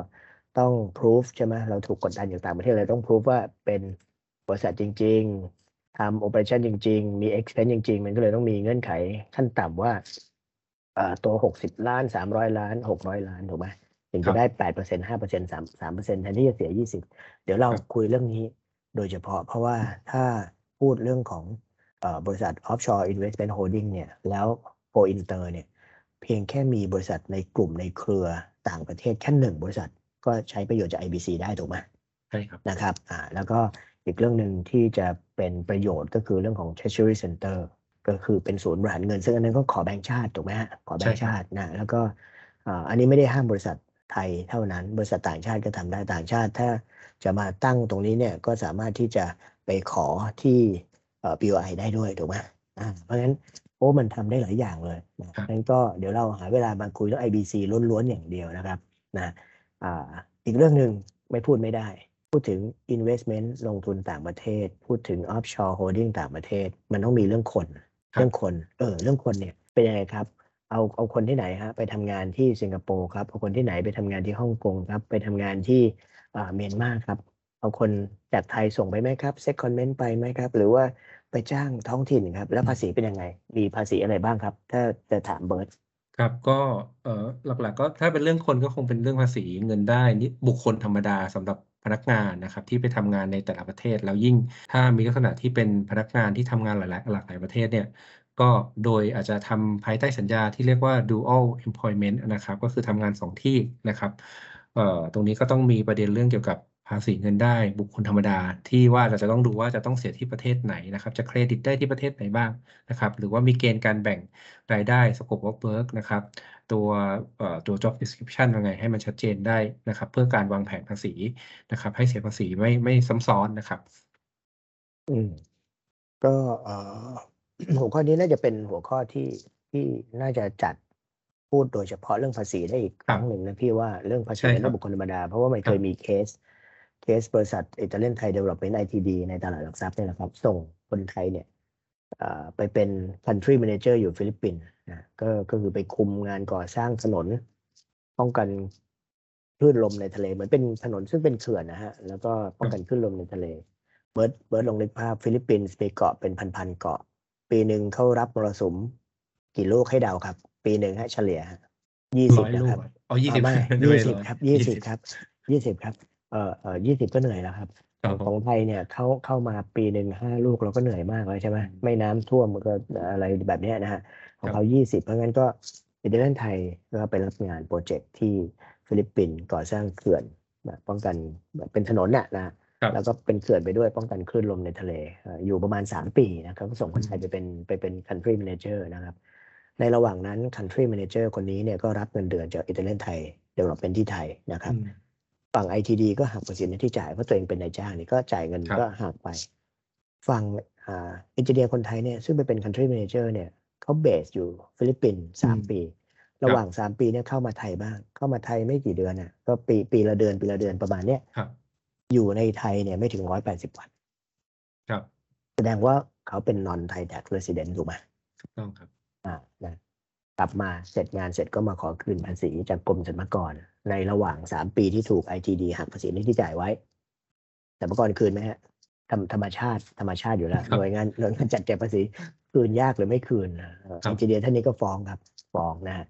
ต้อง proof ใช่ไหมเราถูกกดดันอยู่ต่างประเทศเลยต้อง proof ว่าเป็นบริษัทจริง ๆทำ operation จริง ๆ มี expense จริง ๆ มันก็เลยต้องมีเงื่อนไขขั้นต่ำว่าเอ่อตัว60ล้าน300ล้าน600ล้านถูกไหม ถึงครัจะบได้8% 5% 3 3%แทนที่จะเสีย20เดี๋ยวเราครับคุยเรื่องนี้โดยเฉพาะ เพราะว่าถ้าพูดเรื่องของเอ่อบริษัท offshore investment holding เนี่ย แล้ว go inter เนี่ย เพียงแค่มีบริษัทในกลุ่มในเครือต่างประเทศแค่หนึ่งบริษัทก็ใช้ประโยชน์จาก IBC ได้ถูกไหมใช่ครับนะครับอ่าแล้วก็อีกเรื่องหนึ่งที่จะเป็นประโยชน์ก็คือเรื่องของ treasury center ก็คือเป็นศูนย์บริหารเงิน ซึ่งอันนั้นก็ขอแบงก์ชาติถูกไหมฮะขอแบงก์ใช่ครับชาตินะแล้วก็อ่าอันนี้ไม่ได้ห้ามบริษัท ไทยเท่านั้น บริษัทต่างชาติก็ทำได้ต่างชาติ ถ้าจะมาตั้งตรงนี้เนี่ยก็สามารถที่จะไปขอที่เอ่อ BOI ได้ด้วยถูกไหมอ่าเพราะฉะนั้นโอ้มันทำได้หลายอย่างเลยนะครับงั้นก็เดี๋ยวเราหาเวลามาคุยเรื่อง IBC ล้วนๆอย่างเดียวนะครับนะอ่าอีกเรื่องหนึ่งไม่พูดไม่ได้ พูดถึง investment ลงทุนต่างประเทศ พูดถึง offshore holding ต่างประเทศ มันต้องมีเรื่องคนครับเรื่องคน เออ เรื่องคนเนี่ยเป็นยังไงครับ เอาเอาคนที่ไหนฮะไปทำงานที่สิงคโปร์ครับเอาคนที่ไหนไปทำงานที่ฮ่องกงครับ ไปทำงานที่อ่าเมียนมาครับ เอาคนจากไทยส่งไปไหมครับเซ็กคอนเมนต์ไปไหมครับ หรือว่าไปจ้างท้องถิ่นครับ แล้วภาษีเป็นยังไง มีภาษีอะไรบ้างครับ ถ้าจะถามเบิร์ตครับก็เออหลักๆก็ถ้าเป็นเรื่องคนก็คงเป็นเรื่องภาษีเงินได้นี่บุคคลธรรมดาสำหรับพนักงานนะครับที่ไปทำงานในแต่ละประเทศแล้วยิ่งถ้ามีลักษณะที่เป็นพนักงานที่ทำงานหลายๆหลากหลายประเทศเนี่ย ก็โดยอาจจะทำภายใต้สัญญาที่เรียกว่า dual employment นะครับ ก็คือทำงานสองที่นะครับตรงนี้ก็ต้องมีประเด็นเรื่องเกี่ยวกับภาษีเงินได้บุคคลธรรมดา ที่ว่าเราจะต้องดูว่าจะต้องเสียที่ประเทศไหนนะครับ จะเครดิตได้ที่ประเทศไหนบ้างนะครับ หรือว่ามีเกณฑ์การแบ่งรายได้ scope of work นะครับ ตัวตัว job description ยังไงให้มันชัดเจนได้นะครับ เพื่อการวางแผนภาษีนะครับ ให้เสียภาษีไม่ไม่ซ้ำซ้อนนะครับ อืมก็เอ่อ หัวข้อนี้น่าจะเป็นหัวข้อที่ที่น่าจะจัดพูดโดยเฉพาะเรื่องภาษีได้อีกครั้งหนึ่งนะพี่ว่าเรื่องภาษีใช่ครับเรื่องบุคคลธรรมดา เพราะว่ามันเคยครับมี case case บริษัทอิตาเลียนไทยดีเวล๊อปเมนต์ ITD ในตลาดหลักทรัพย์เนี่ยนะครับ ส่งคนไทยเนี่ยเอ่อไปเป็น country manager อยู่ฟิลิปปินส์นะก็ก็คือไปคุมงานก่อสร้างถนนป้องกันคลื่นลมในทะเลเหมือนเป็นถนนซึ่งเป็นเขื่อนนะฮะ แล้วก็ป้องกันคลื่นลมในทะเลเบิร์ดเบิร์ดลองนึกภาพฟิลิปปินส์มีเกาะเป็นพันๆเกาะ ปีหนึ่งเข้ารับมรสุม กี่ลูกให้เดาครับ ปีหนึ่งฮะเฉลี่ยยี่สิบร้อยนะลูกครับอะเอายี่สิบไม่ไม่ยี่ไม่สิบร้อยครับยี่สิสิบบครับยี่สิบครับเออเออยี่สิบก็เหนื่อยแล้วครับครับผมของไทยเนี่ยเข้าเข้ามาปีหนึ่งห้าลูกเราก็เหนื่อยมากแล้วใช่ไหมอืมไม่น้ำท่วมมันก็อะไรแบบเนี้ยนะฮะของครับเขายี่สิบเพราะงั้นก็อิตาเลียนไทยก็ไปรับงาน project ที่ฟิลิปปินส์ก่อสร้างเขื่อนแบบป้องกันแบบเป็นถนนน่ะนะครับ แล้วก็เป็นเขื่อนไปด้วยป้องกันคลื่นลมในทะเลเอ่ออยู่ประมาณ 3 ปีนะครับก็ส่งคนไทยไปเป็นไปเป็น country manager นะครับ ในระหว่างนั้น country manager คนนี้เนี่ยก็รับเงินเดือนจากอิตาเลียนไทยดีเวล๊อปเมนต์ที่ไทยนะครับอืมฝั่ง ITD ก็หักเปอร์เซ็นต์หน้าที่จ่ายเพราะตัวเองเป็นนายจ้างนี่ก็จ่ายเงินครับก็หักไป ฝั่งอ่า engineer คนไทยเนี่ยซึ่งไปเป็น country manager เนี่ยเขา base อยู่ฟิลิปปินส์สามปี ระหว่างสามปีเนี่ยเข้ามาไทยบ้าง เข้ามาไทยไม่กี่เดือนน่ะก็ปีปีละเดือนปีละเดือนประมาณเนี้ยครับ อยู่ในไทยเนี่ยไม่ถึงร้อยแปดสิบวัน ครับ แสดงว่าเขาเป็น non Thai tax resident ถูกไหมถูกต้องครับ อ่านะกลับมาเสร็จงานเสร็จก็มาขอคืนภาษีจากกรมสรรพากร ในระหว่างสามปีที่ถูก ITD หักภาษีที่จ่ายไว้สรรพากรคืนไหมฮะธรรมธรรมชาติธรรมชาติอยู่แล้วครับหน่วยงานหน่วยงานจัดเก็บภาษีคืนยากหรือไม่คืนครับ ITD ท่านนี้ก็ฟ้องครับ ฟ้องนะฮะ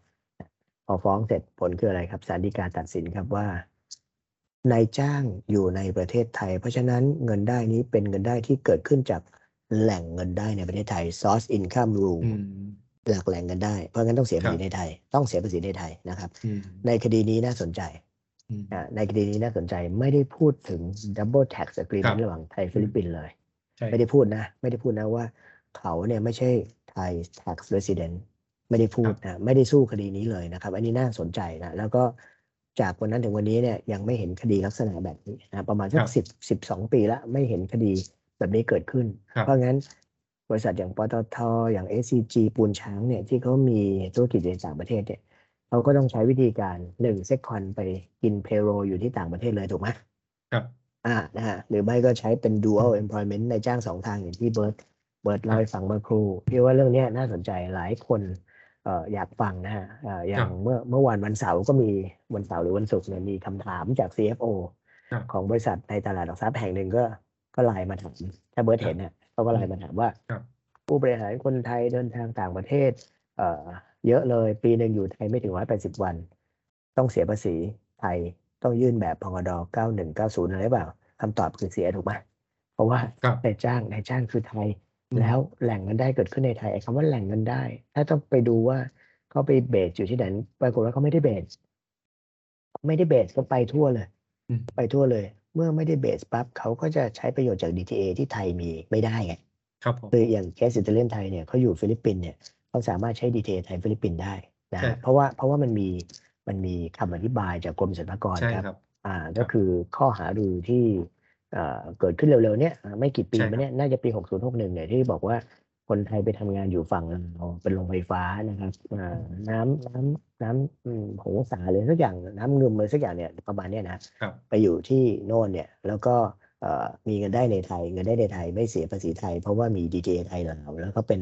พอฟ้องเสร็จผลคืออะไรครับศาลฎีกาตัดสินครับว่า นายจ้างอยู่ในประเทศไทย เพราะฉะนั้นเงินได้นี้เป็นเงินได้ที่เกิดขึ้นจากแหล่งเงินได้ในประเทศไทย source income rule อืมหลักแหล่งเงินได้ เพราะงั้นต้องเสียภาษีครับในไทย ต้องเสียภาษีในไทยนะครับอืมในคดีนี้น่าสนใจอืมอ่าในคดีนี้น่าสนใจไม่ได้พูดถึง double tax ครั agreement บระหว่างไทยฟิลิปปินส์เลยใช่ไม่ได้พูดนะ ไม่ได้พูดนะว่าเขาเนี่ยไม่ใช่ไทย tax resident ไม่ได้พูดนะไม่ได้สู้คดีนี้เลยนะครับ อันนี้น่าสนใจนะแล้วก็ จากวันนั้นถึงวันนี้เนี่ยยังไม่เห็นคดีลักษณะแบบนี้นะประมาณสัคกรับสิบสิบสองปีแล้วไม่เห็นคดีแบบนี้เกิดขึ้นครับเพราะงั้นบริษัทอย่างปตทอย่าง SCG ปูนช้างเนี่ยที่เขามีธุรกิจในต่างประเทศเนี่ยเขาก็ต้องใช้วิธีการหนึ่งเซ็กคอนไปกินเพโรอยู่ที่ต่างประเทศเลยถูกไหมครับอ่านะฮะหรือไม่ก็ใช้เป็น dual employment ในจ้างสองทางอย่างที่เบิร์ตเบิร์ตเล่าให้ฟังเมื่อครู่พี่ว่าเรื่องเนี้ยน่าสนใจหลายคนเอ่ออยากฟังนะฮะเอ่ออย่าครังบเมื่อเมื่อวันวันเสาร์ก็มีวันเสาร์หรือวันศุกร์เนี่ยมีคำถามจาก CFO ครับของบริษัทในตลาดหลักทรัพย์แห่งหนึ่งก็ก็ไลน์มาถามถ้าเบิร์ตเห็นเนี่ยเขาก็ไลน์มาถามว่าครับผู้บริหารคนไทยเดินทางต่างประเทศเอ่อเยอะเลยปีหนึ่งอยู่ไทยไม่ถึงร้อยแปดสิบวัน ต้องเสียภาษีไทยต้องยื่นแบบพงดเก้าหนึ่งเก้าศูนย์อะไรหรือเปล่าคำตอบคือเสียถูกไหมเพราะว่าครับนายจ้างนายจ้างคือไทยอืม แล้วแหล่งเงินได้เกิดขึ้นในไทยไอ้คำว่าแหล่งเงินได้ ถ้าต้องไปดูว่าเขาไป base อยู่ที่ไหนปรากฏว่าเขาไม่ได้ base ไม่ได้ base ก็ไปทั่วเลยอืมไปทั่วเลย เมื่อไม่ได้ base ปั๊บเขาก็จะใช้ประโยชน์จาก DTA ที่ไทยมีไม่ได้ไงครับผมคืออย่างเคสอิตาเลียนไทยเนี่ยเขาอยู่ฟิลิปปินส์เนี่ยเขาสามารถใช้ DTA ไทยฟิลิปปินส์ได้นะใช่ฮะเพราะว่าเพราะว่ามันมีมันมีคำอธิบายจากกรมสรรพากรใช่ครับครับ อ่าครัก็บคือข้อหารือที่ เอ่อเกิดขึ้นเร็วๆเนี่ยอ่าไม่กี่ปีใช่มาเนี่ยน่าจะปี 6061เนี่ยที่บอกว่าคนไทยไปทำงานอยู่ฝั่งลาวเป็นโรงไฟฟ้านะครับอ่าน้ำน้ำน้ำอืมหงสาเลยสักอย่างน้ำเงิมเลยสักอย่างเนี่ยประมาณเนี้ยนะครับไปอยู่ที่โน่นเนี่ยแล้วก็เอ่อมีเงินได้ในไทย เงินได้ในไทยไม่เสียภาษีไทย เพราะว่ามี DTA ไทยลาวแล้วก็เป็น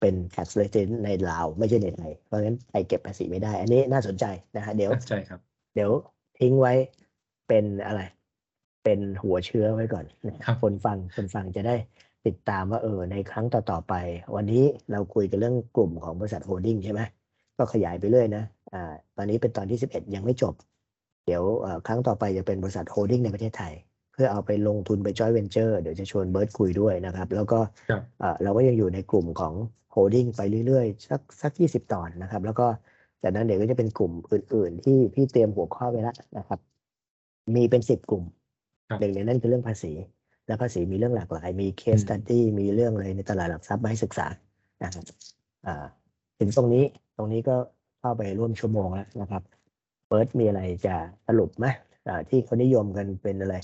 เป็น tax resident ในลาวไม่ใช่ในไทย เพราะฉะนั้นไทยเก็บภาษีไม่ได้ อันนี้น่าสนใจนะฮะเดี๋ยวใช่ครับ เดี๋ยวทิ้งไว้เป็นอะไร เป็นหัวเชื้อไว้ก่อนนะครับคนฟังคนฟังจะได้ติดตามว่าเออในครั้งต่อๆไป วันนี้เราคุยกันเรื่องกลุ่มของบริษัท holding ใช่ไหมก็ขยายไปเรื่อยนะอ่าตอนนี้เป็นตอนที่ 11 ยังไม่จบ เดี๋ยวเอ่อครั้งต่อไปจะเป็นบริษัท holding ในประเทศไทย เพื่อเอาไปลงทุนไปจอยเวนเจอร์เดี๋ยวจะชวนเบิร์ดคุยด้วยนะครับ แล้วก็ครับเอ่อเราก็ยังอยู่ในกลุ่มของ holding ไปเรื่อยๆ สักสักยี่สิบตอนนะครับ แล้วก็จากนั้นเดี๋ยวก็จะเป็นกลุ่มอื่น ๆ ที่พี่เตรียมหัวข้อไว้แล้วนะครับ มีเป็นสิบกลุ่ม ครับ หนึ่งในนั้นคือเรื่องภาษี และภาษีมีเรื่องหลากหลาย มีเคส อืมสตัดดี้มีเรื่องอะไรในตลาดหลักทรัพย์มาให้ศึกษานะครับอ่าถึงตรงนี้ตรงนี้ก็เข้าไปร่วมชั่วโมงแล้วนะครับเบิร์ตมีอะไรจะสรุปไหมอ่าที่เขานิยมกันเป็นอะไร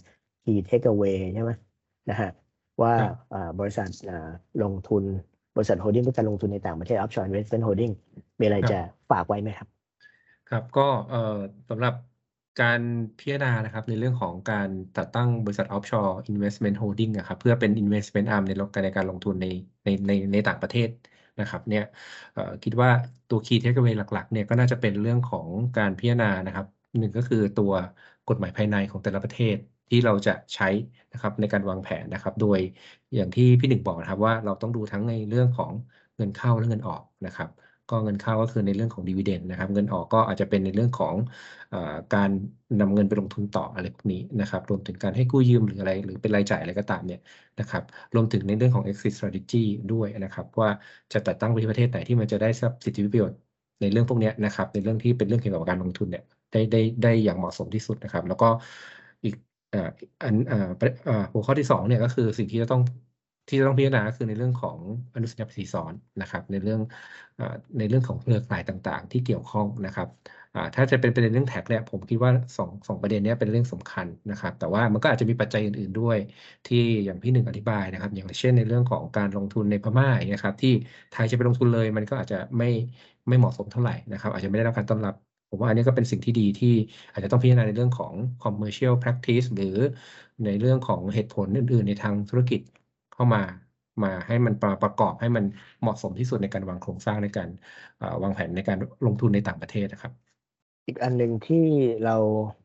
key takeaway ใช่ไหมนะฮะว่าครับ อ่าบริษัทอ่าลงทุนบริษัทโฮลดิ้งเพื่อการลงทุนในต่างประเทศ offshore investment holding มีอะไรครับจะฝากไว้ไหมครับ ครับก็เอ่อสำหรับ การพิจารณานะครับในเรื่องของการจัดตั้งบริษัท offshore investment holding อะครับเพื่อเป็น investment arm ในการในการลงทุนในในในในต่างประเทศนะครับเนี่ยคิดว่าตัว key takeaway หลักๆเนี่ยก็น่าจะเป็นเรื่องของการพิจารณานะครับหนึ่งก็คือตัวกฎหมายภายในของแต่ละประเทศที่เราจะใช้นะครับในการวางแผนนะครับ โดยอย่างที่พี่หนึ่งบอกนะครับว่าเราต้องดูทั้งในเรื่องของเงินเข้าและเงินออกนะครับ ก็เงินเข้าก็คือในเรื่องของดีเวเดนนะครับ เงินออกก็อาจจะเป็นในเรื่องของอการนำเงินไปลงทุนต่ออะไรพวกนี้นะครับ รวมถึงการให้กู้ยืมหรืออะไร หรือเป็นรายจ่ายอะไรก็ตามเนี่ยนะครับ รวมถึงในเรื่องของ exit strategy ด้วยนะครับ ว่าจะจัดตั้งประเทศไหนที่มันจะได้รับสิทธิประโยชน์ในเรื่องพวกนี้นะครับ ในเรื่องที่เป็นเรื่องเกี่ยวกับการลงทุนเนี่ยได้ได้ได้อย่างเหมาะสมที่สุดนะครับ แล้วก็อีกอันหัวข้อที่สองเนี่ยก็คือสิ่งที่จะต้อง ที่จะต้องพิจารณาคือในเรื่องของอนุสัญญาภาษีซ้อนนะครับ ในเรื่องในเรื่องของเครือข่ายต่างๆ ที่เกี่ยวข้องนะครับถ้าจะเป็นประเด็นเรื่องแท็กเนี่ยผมคิดว่าสองสองประเด็นนี้เป็นเรื่องสำคัญนะครับ แต่ว่ามันก็อาจจะมีปัจจัยอื่น ๆด้วย ที่อย่างพี่หนึ่งอธิบายนะครับ อย่างเช่นในเรื่องของการลงทุนในพม่าอย่างเงี้ยครับ ที่ไทยจะไปลงทุนเลยมันก็อาจจะไม่ไม่เหมาะสมเท่าไหร่นะครับ อาจจะไม่ได้รับการต้อนรับผมว่าอันนี้ก็เป็นสิ่งที่ดีที่อาจจะต้องพิจารณาในเรื่องของ commercial practice หรือในเรื่องของเหตุผลอื่น ๆ ในทางธุรกิจ เข้ามามาให้มันประประกอบให้มันเหมาะสมที่สุดในการวางโครงสร้างในการเอ่อวางแผนในการลงทุนในต่างประเทศนะครับ อีกอันหนึ่งที่เรา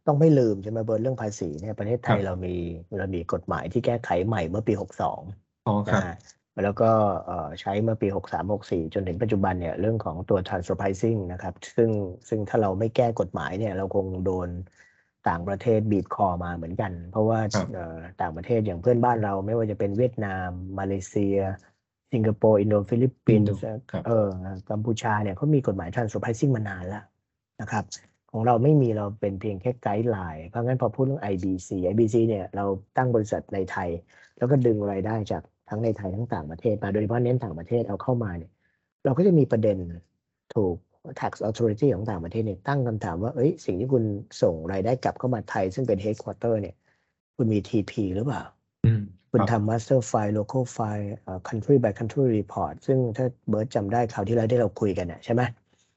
ต้องไม่ลืมใช่ไหมเบิร์ตเรื่องภาษีเนี่ยประเทศไทยครับเรามีเรามีกฎหมายที่แก้ไขใหม่เมื่อปี 62อ๋อครับนะฮะแล้วก็เอ่อใช้เมื่อปี 63 64 จนถึงปัจจุบันเนี่ยเรื่องของตัว transfer pricing นะครับ ซึ่งซึ่งถ้าเราไม่แก้กฎหมายเนี่ยเราคงโดน ต่างประเทศบีบคอมาเหมือนกัน เพราะว่าครับเอ่อต่างประเทศอย่างเพื่อนบ้านเรา ไม่ว่าจะเป็นเวียดนาม มาเลเซีย สิงคโปร์ อินโดฟิลิปปินส์อินโดครับเออกัมพูชาเนี่ยเขามีกฎหมาย transfer pricing มานานแล้วนะครับ ของเราไม่มีเราเป็นเพียงแค่ guideline เพราะงั้นพอพูดเรื่อง IBC IBC เนี่ยเราตั้งบริษัทในไทย แล้วก็ดึงรายได้จากทั้งในไทยทั้งต่างประเทศมาโดยเฉพาะเน้นต่างประเทศเอาเข้ามาเนี่ย เราก็จะมีประเด็นถูก tax authority ของต่างประเทศเนี่ยตั้งคำถามว่าเอ้ยสิ่งที่คุณส่งรายได้กลับเข้ามาไทย ซึ่งเป็น headquarter เนี่ย คุณมี TP หรือเปล่าอืมคุณครับทำ master file local file เอ่อ country by country report ซึ่งถ้าเบิร์ตจำได้คราวที่แล้วที่เราคุยกันน่ะใช่ไหม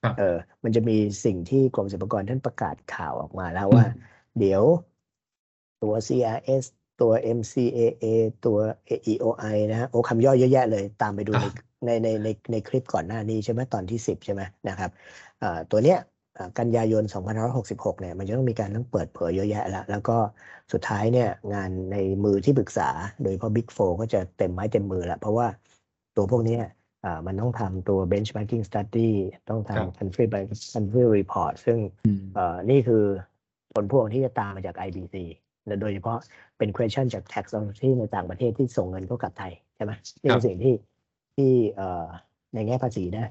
ครับเออ มันจะมีสิ่งที่กรมสรรพากรท่านประกาศข่าวออกมาแล้วว่าอืมเดี๋ยวตัว CRS ตัว MCAA ตัว AEOI นะฮะโอ้คำย่อยเยอะแยะเลย ตามไปดูในอะ ในในในในคลิปก่อนหน้านี้ใช่ไหมตอนที่ 10 ใช่ไหมนะครับเอ่อตัวเนี้ยเอ่อกันยายน 2566 เนี่ย มันจะต้องมีการต้องเปิดเผยเยอะแยะแล้วแล้วก็สุดท้ายเนี่ยงานในมือที่ปรึกษา โดยเฉพาะ Big Four ก็จะเต็มไม้เต็มมือแล้วเพราะว่าตัวพวกเนี้ยอ่ามันต้องทำตัว benchmarking study ต้องครับทำ country by country report ซึ่งอืมเอ่อนี่คือผลพวงที่จะตามมาจาก IBC และโดยเฉพาะเป็น question จาก tax authority ในต่างประเทศที่ส่งเงินเข้ากลับไทย ใช่ไหมนี่ครัคืบอสิ่งที่ ที่เอ่อในแง่ภาษีนะ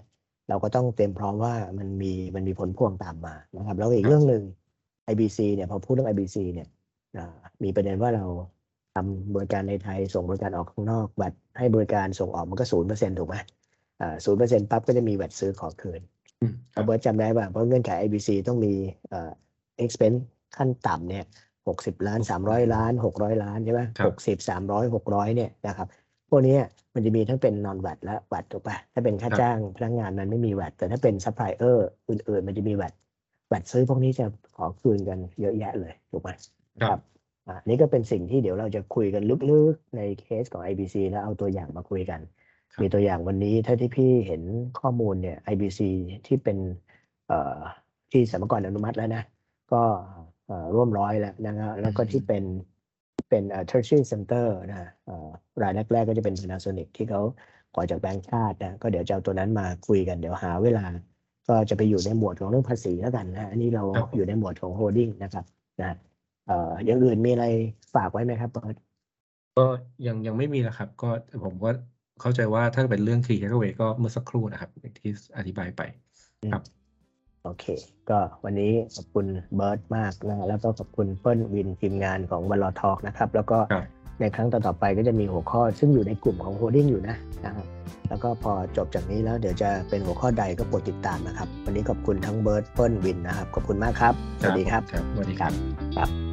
เราก็ต้องเตรียมพร้อมว่ามันมีมันมีผลพวงตามมานะครับ แล้วอีกเรื่องหนึ่ง IBC เนี่ยพอพูดเรื่อง IBC เนี่ยอ่ามีประเด็นว่าเราทำบริการในไทยส่งบริการออกข้างนอกบัตรให้บริการส่งออกมันก็ศูนย์เปอร์เซ็นต์ถูกไหมอ่าศูนย์เปอร์เซ็นต์ปั๊บก็จะมีแวดซื้อขอคืนอืมครัเอาบเบิร์ตจำได้ป่ะเพราะเงื่อนไข IBC ต้องมีเอ่อ expense ขั้นต่ำเนี่ยหกสิบล้านสามร้อยล้านหกร้อยล้านใช่ไหมครับหกสิบสามร้อยหกร้อยเนี่ยนะครับ พวกเนี้ยมันจะมีทั้งเป็น non VAT และ VAT ถูกป่ะถ้าเป็นค่าครับจ้างพนักงานมันไม่มี VAT แต่ถ้าเป็น supplier อื่นๆ มันจะมี VAT VAT ซื้อพวกนี้จะขอคืนกันเยอะแยะเลยถูกไหมครับอ่านี่ก็เป็นสิ่งที่เดี๋ยวเราจะคุยกันลึกๆในเคสของ IBC แล้วเอาตัวอย่างมาคุยกันครับมีตัวอย่างวันนี้ถ้าที่พี่เห็นข้อมูลเนี่ย IBC ที่เป็นเอ่อที่สรรพากรอนุมัติแล้วนะ ก็เอ่อร่วมร้อยแล้วนะครับแล้วก็ที่เป็น เป็นเอ่อ tertiary center นะฮะเอ่อรายแรกๆก็จะเป็น Panasonic ที่เขาขอจากแบงก์ชาตินะก็เดี๋ยวจะเอาตัวนั้นมาคุยกันเดี๋ยวหาเวลา ก็จะไปอยู่ในหมวดของเรื่องภาษีแล้วกันนะฮะอันนี้เราอยู่ในหมวดของ holding นะครับนะเอ่ออย่างอื่นมีอะไรฝากไว้ไหมครับเปิดก็ยังยังไม่มีนะครับ ก็ผมก็เข้าใจว่าถ้าเป็นเรื่อง key takeaway ก็เมื่อสักครู่นะครับที่อธิบายไปครับ โอเค ก็วันนี้ขอบคุณเบิร์ดมากนะ แล้วก็ขอบคุณเปิ้ลวินทีมงานของ One Law Talk นะครับ แล้วก็ครับในครั้งต่อๆไปก็จะมีหัวข้อซึ่งอยู่ในกลุ่มของ holding อยู่นะนะครับแล้วก็พอจบจากนี้แล้วเดี๋ยวจะเป็นหัวข้อใดก็โปรดติดตามนะครับ วันนี้ขอบคุณทั้งเบิร์ดเปิ้ลวินนะครับ ขอบคุณมากครับ สวัสดีครับครับสวัสดีครับครับ